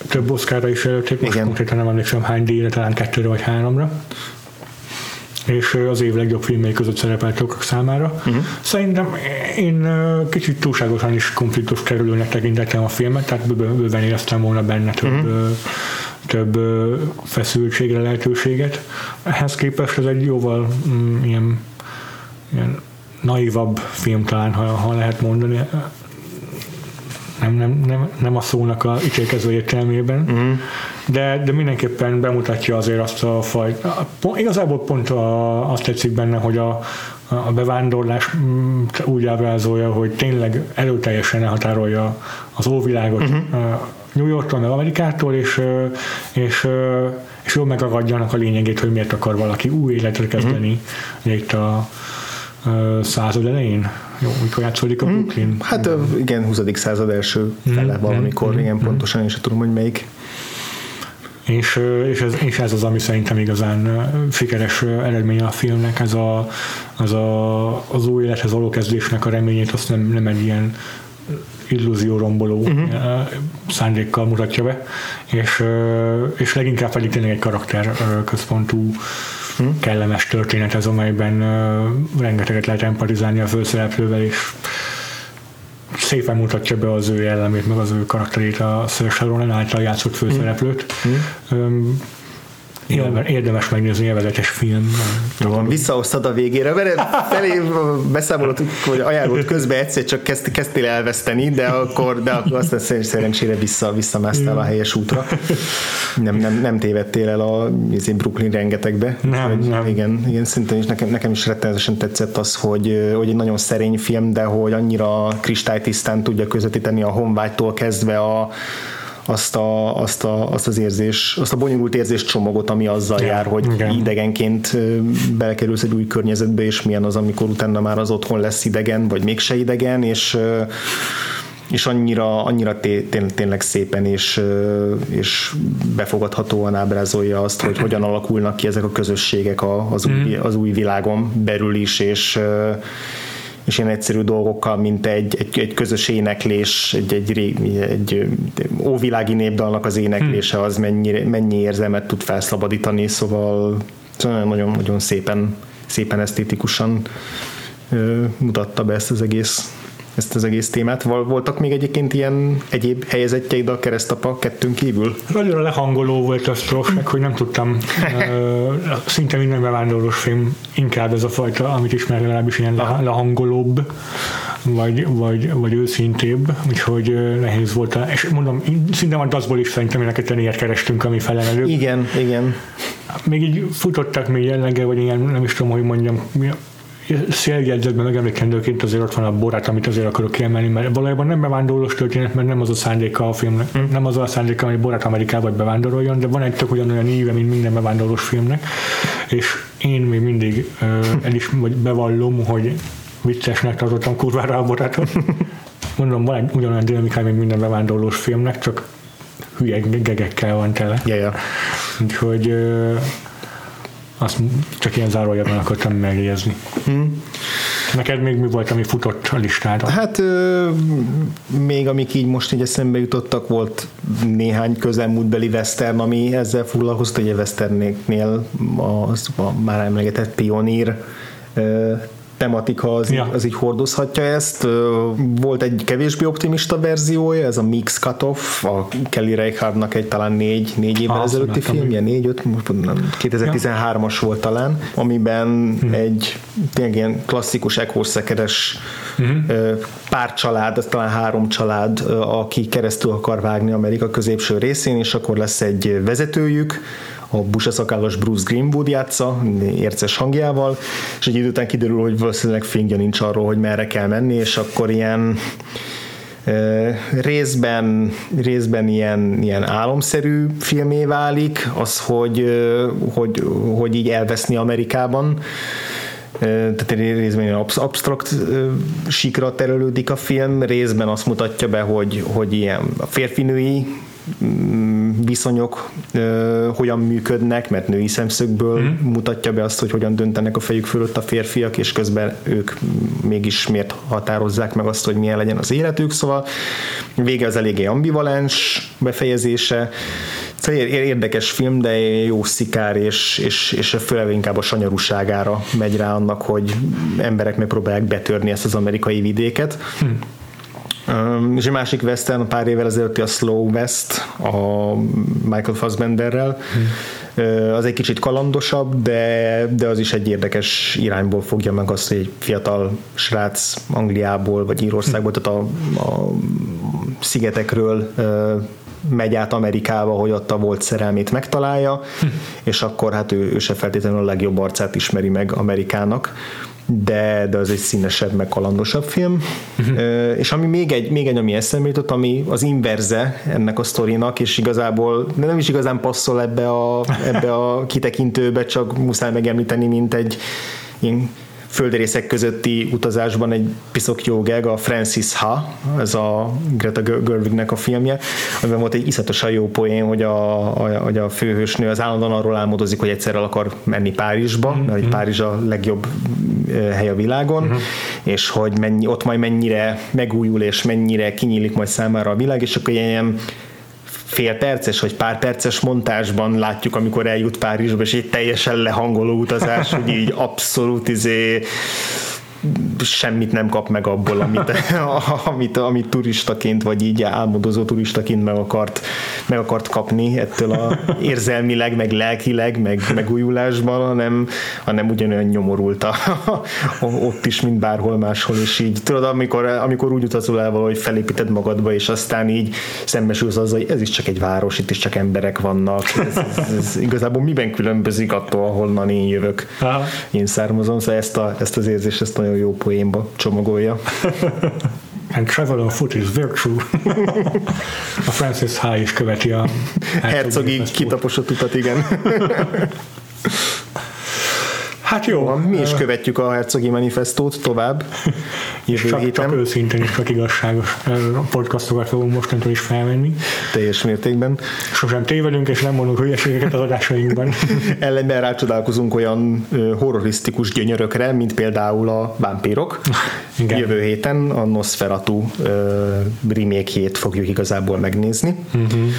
több oszkára is előtték, most konkrétan nem emlékszem hány díjra, talán kettőre vagy háromra és az év legjobb filmjei között szerepelt sokak számára. Uh-huh. Szerintem én kicsit túlságosan is konfliktus kerülőnek tekintettem a filmet, tehát bőven éreztem volna benne több, uh-huh. több feszültségre lehetőséget. Ehhez képest ez egy jóval mm, ilyen, ilyen naivabb film talán, ha, ha lehet mondani nem, nem, nem, nem a szónak a ítélkező értelmében, uh-huh. de, de mindenképpen bemutatja azért azt a fajt. Igazából pont a, azt tetszik benne, hogy a, a bevándorlás mm, úgy ábrázolja, hogy tényleg erőteljesen elhatárolja az óvilágot uh-huh. New Yorktól, meg Amerikától, és, és, és jól megagadjanak a lényegét, hogy miért akar valaki új életre kezdeni uh-huh. itt a, század elején? Jó, mikor játszódik a hmm. Brooklyn? Hát igen, 20. század első hmm. fele valamikor, mm. igen, pontosan én sem tudom, hogy melyik. És, és, ez, és ez az, ami szerintem igazán sikeres eredménye a filmnek, ez a, az, a, az új élethez való kezdésnek a reményét, azt nem, nem egy ilyen illúzióromboló uh-huh. szándékkal mutatja be, és, és leginkább pedig tényleg egy karakter központú hmm. kellemes történet ez, amelyben uh, rengeteget lehet empatizálni a főszereplővel, és szépen mutatja be az ő jellemét, meg az ő karakterét a Saoirse Ronan által játszott főszereplőt. Hmm. Um, Érdemes, érdemes megnézni élvezetes film. Jó van, visszahoztad a végére, mert felé beszámolod, hogy ajánlott közben egyszer csak kezd, kezdtél elveszteni, de akkor, de akkor aztán szerencsére vissza, visszamásztál a helyes útra. Nem, nem, nem tévedtél el a Brooklyn rengetegbe. Nem, hogy, nem. Igen, igen, szintén is nekem, nekem is rettenetesen tetszett az, hogy, hogy egy nagyon szerény film, de hogy annyira kristálytisztán tudja közvetíteni a honvágytól kezdve a, azt, a, azt, a, azt az érzés, azt a bonyolult érzés csomagot, ami azzal Ja, jár, hogy igen. idegenként belekerülsz egy új környezetbe, és milyen az, amikor utána már az otthon lesz idegen, vagy mégse idegen, és és annyira, annyira té- té- tényleg szépen és, és befogadhatóan ábrázolja azt, hogy hogyan alakulnak ki ezek a közösségek az, új, az új világon belül is, és és ilyen egyszerű dolgokkal, mint egy, egy, egy közös éneklés, egy, egy, egy, egy óvilági népdalnak az éneklése, az mennyi, mennyi érzelmet tud felszabadítani, szóval szóval nagyon, nagyon szépen, szépen esztétikusan mutatta be ezt az egész ezt az egész témát. Vol- Voltak még egyébként ilyen egyéb helyezetjeid a keresztapa kettőn kívül? Nagyon lehangoló volt a Strófek, hogy nem tudtam, ö, szinte minden bevándorlós film inkább ez a fajta, amit ismer legalábbis ilyen le- lehangolóbb, vagy, vagy, vagy őszintébb, úgyhogy nehéz volt. A, és mondom, szinte a daszból is szerintem ilyeneket ilyet kerestünk, ami felelelő. Igen, igen. Még így futottak még jellege, vagy ilyen, nem is tudom, hogy mondjam, széljegyzetben megemlékendőként azért ott van a borát, amit azért akarok kiemelni, mert valójában nem bevándorlós történet, mert nem az a szándéka a filmnek, Hm. nem az a szándéka, hogy borát Amerikába bevándoroljon, de van egy tök ugyanolyan íve, mint minden bevándorlós filmnek, és én még mindig ö, el is vagy bevallom, hogy viccesnek tartottam kurvára a borátot. Mondom, van egy ugyanolyan dinamikája, mint minden bevándorlós filmnek, csak hülye gegekkel van tele. Ja, ja. Úgyhogy ö, azt csak ilyen zárójelben akartam megjegyezni. Hmm. Neked még mi volt, ami futott a listádon? Hát ö, még amik így most így eszembe jutottak, volt néhány közelmúltbeli western, ami ezzel foglalkozott, ugye westernnél az, a már emlegetett pionír tematika az, Ja. ja. az így hordozhatja ezt. Volt egy kevésbé optimista verziója, ez a Mix Cut-Off, a Kelly Reichardt-nak egy talán négy, négy évvel Ah, ezelőtti filmje, négy, öt, most nem, 2013-as volt talán, amiben Hm. egy tényleg ilyen klasszikus ekószekeres ö, pár család, talán három család, aki keresztül akar vágni Amerika középső részén, és akkor lesz egy vezetőjük, a busaszakállas Bruce Greenwood játsza, érces hangjával, és egy idő után kiderül, hogy valószínűleg fingja nincs arról, hogy merre kell menni, és akkor ilyen részben, részben ilyen, ilyen álomszerű filmé válik, az, hogy, hogy, hogy így elveszni Amerikában, tehát részben absztrakt ö, síkra terelődik a film, részben azt mutatja be, hogy, hogy ilyen a férfinői mm, viszonyok ö, hogyan működnek, mert női szemszögből mm. mutatja be azt, hogy hogyan döntenek a fejük fölött a férfiak, és közben ők mégis miért határozzák meg azt, hogy milyen legyen az életük, szóval vége az eléggé ambivalens befejezése, Szóval ér- érdekes film, de jó szikár, és, és, és főleg inkább a sanyarúságára megy rá annak, hogy emberek megpróbálják betörni ezt az amerikai vidéket. Um, és egy másik western pár évvel ezelőtti a Slow West a Michael Fassbenderrel. Hmm. Az egy kicsit kalandosabb, de, de az is egy érdekes irányból fogja meg azt, hogy egy fiatal srác Angliából vagy Írországból, tehát a, a szigetekről ö, megy át Amerikába, hogy ott a volt szerelmét megtalálja, és akkor hát ő, ő se feltétlenül a legjobb arcát ismeri meg Amerikának, de, de az egy színesebb, meg kalandosabb film. Ö, és ami még egy, még egy, ami eszembe jutott, ami az inverze ennek a sztorinak, és igazából de nem is igazán passzol ebbe a, ebbe a kitekintőbe, csak muszáj megemlíteni, mint egy ilyen földrészek közötti utazásban egy piszok jó gag, a Francis Ha, ez a Greta Gerwignek a filmje, amiben volt egy iszatosan jó poén, hogy a, a, hogy a főhősnő az állandóan arról álmodozik, hogy egyszer el akar menni Párizsba, mm-hmm. mert Párizs a legjobb hely a világon, mm-hmm. és hogy mennyi, ott majd mennyire megújul, és mennyire kinyílik majd számára a világ, és akkor ilyen fél perces vagy pár perces montásban látjuk, amikor eljut Párizsba, és egy teljesen lehangoló utazás, hogy így abszolút izé semmit nem kap meg abból, amit, amit, amit turistaként, vagy így álmodozó turistaként meg akart, meg akart kapni ettől a érzelmileg, meg lelkileg, meg megújulásban, hanem, hanem ugyanolyan nyomorult a, ott is, mint bárhol máshol, és így. Tudod, amikor, amikor úgy utazol el valahogy felépíted magadba, és aztán így szembesülsz azzal, hogy ez is csak egy város, itt is csak emberek vannak, ez, ez, ez igazából miben különbözik attól, ahonnan én jövök, Aha. én származom, szóval ezt, a, ezt az érzést, ezt nagyon jó poénba csomagolja. And travel on foot is virtue. a Francis High is követi a hercogi kitaposott utat, igen. Hát jó. Van, mi is követjük a Hercogi Manifestót tovább. Jövő csak, héten. csak őszintén és csak igazságos podcastokat fogunk mostantól is felvenni. Teljes mértékben. Sosem tévedünk, és nem mondunk hülyeségeket az adásainkban. Ellenben rácsodálkozunk olyan horrorisztikus gyönyörökre, mint például a vámpírok. Igen. Jövő héten a Nosferatu uh, remake fogjuk igazából megnézni. Uh-huh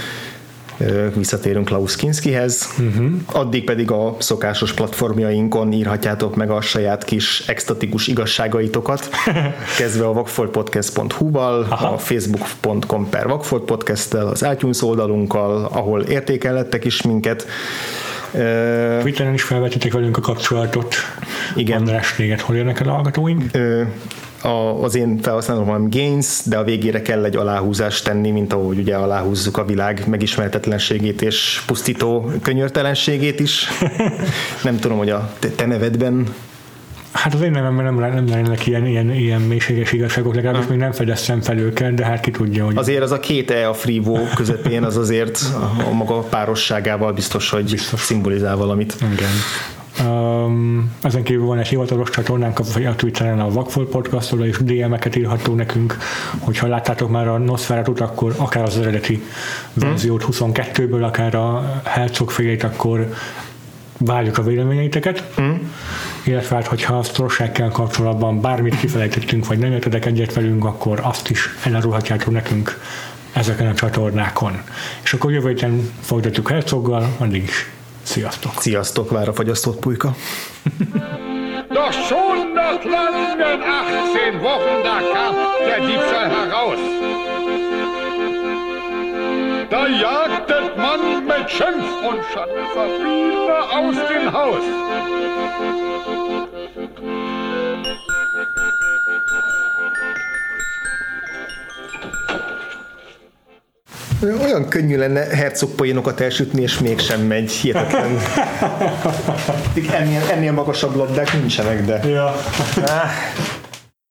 visszatérünk Klaus Kinskihez, uh-huh. addig pedig a szokásos platformjainkon írhatjátok meg a saját kis extatikus igazságaitokat, kezdve a vakfoltpodcast.hu-val, a facebook.com per vakfoltpodcast-tel, az iTunes oldalunkkal, ahol értékellettek is minket, Twitteren is felvetitek velünk a kapcsolatot. Igen. András, téged hol érnek el a hallgatóink? A, az én felhasználom van gains, de a végére kell egy aláhúzást tenni, mint ahogy ugye aláhúzzuk a világ megismertetlenségét és pusztító könyörtelenségét is. nem tudom, hogy a te, te nevedben Hát az én nevemben nem, nem lennének ilyen, ilyen, ilyen mélységes igazságok, legalábbis még nem fedeztem fel őket, de hát ki tudja, hogy... Azért az a két E a frívó közepén, az azért a, a maga párosságával biztos, hogy biztos. szimbolizál valamit. Igen. Um, ezen kívül van egy hivatalos csatornánk a Twitteren a Vakfol podcastról, és DM-eket írható nekünk, hogyha láttátok már a Nosferatu-t, akkor akár az eredeti verziót 22-ből, akár a Herzog akkor várjuk a véleményeiteket. Mm. Illetve hát, hogyha a sztorsággal kapcsolatban bármit kifelejtettünk, vagy nem értedek egyet velünk, akkor azt is elárulhatjátok nekünk ezeken a csatornákon. És akkor jövő héten folytatjuk Herzoggal, addig is Sziasztok! Sziasztok, vár a fagyasztott pulyka! Doch schon nach langen 18 Wochen, da kam der Diebstahl heraus. Da jagtet man mit Schimpf und Schande Verfieber aus dem Haus. Olyan könnyű lenne hercog poénokat elsütni, és mégsem megy. Hihetetlen. ennél, ennél magasabb labdák nincsenek, de... Ja. Ah.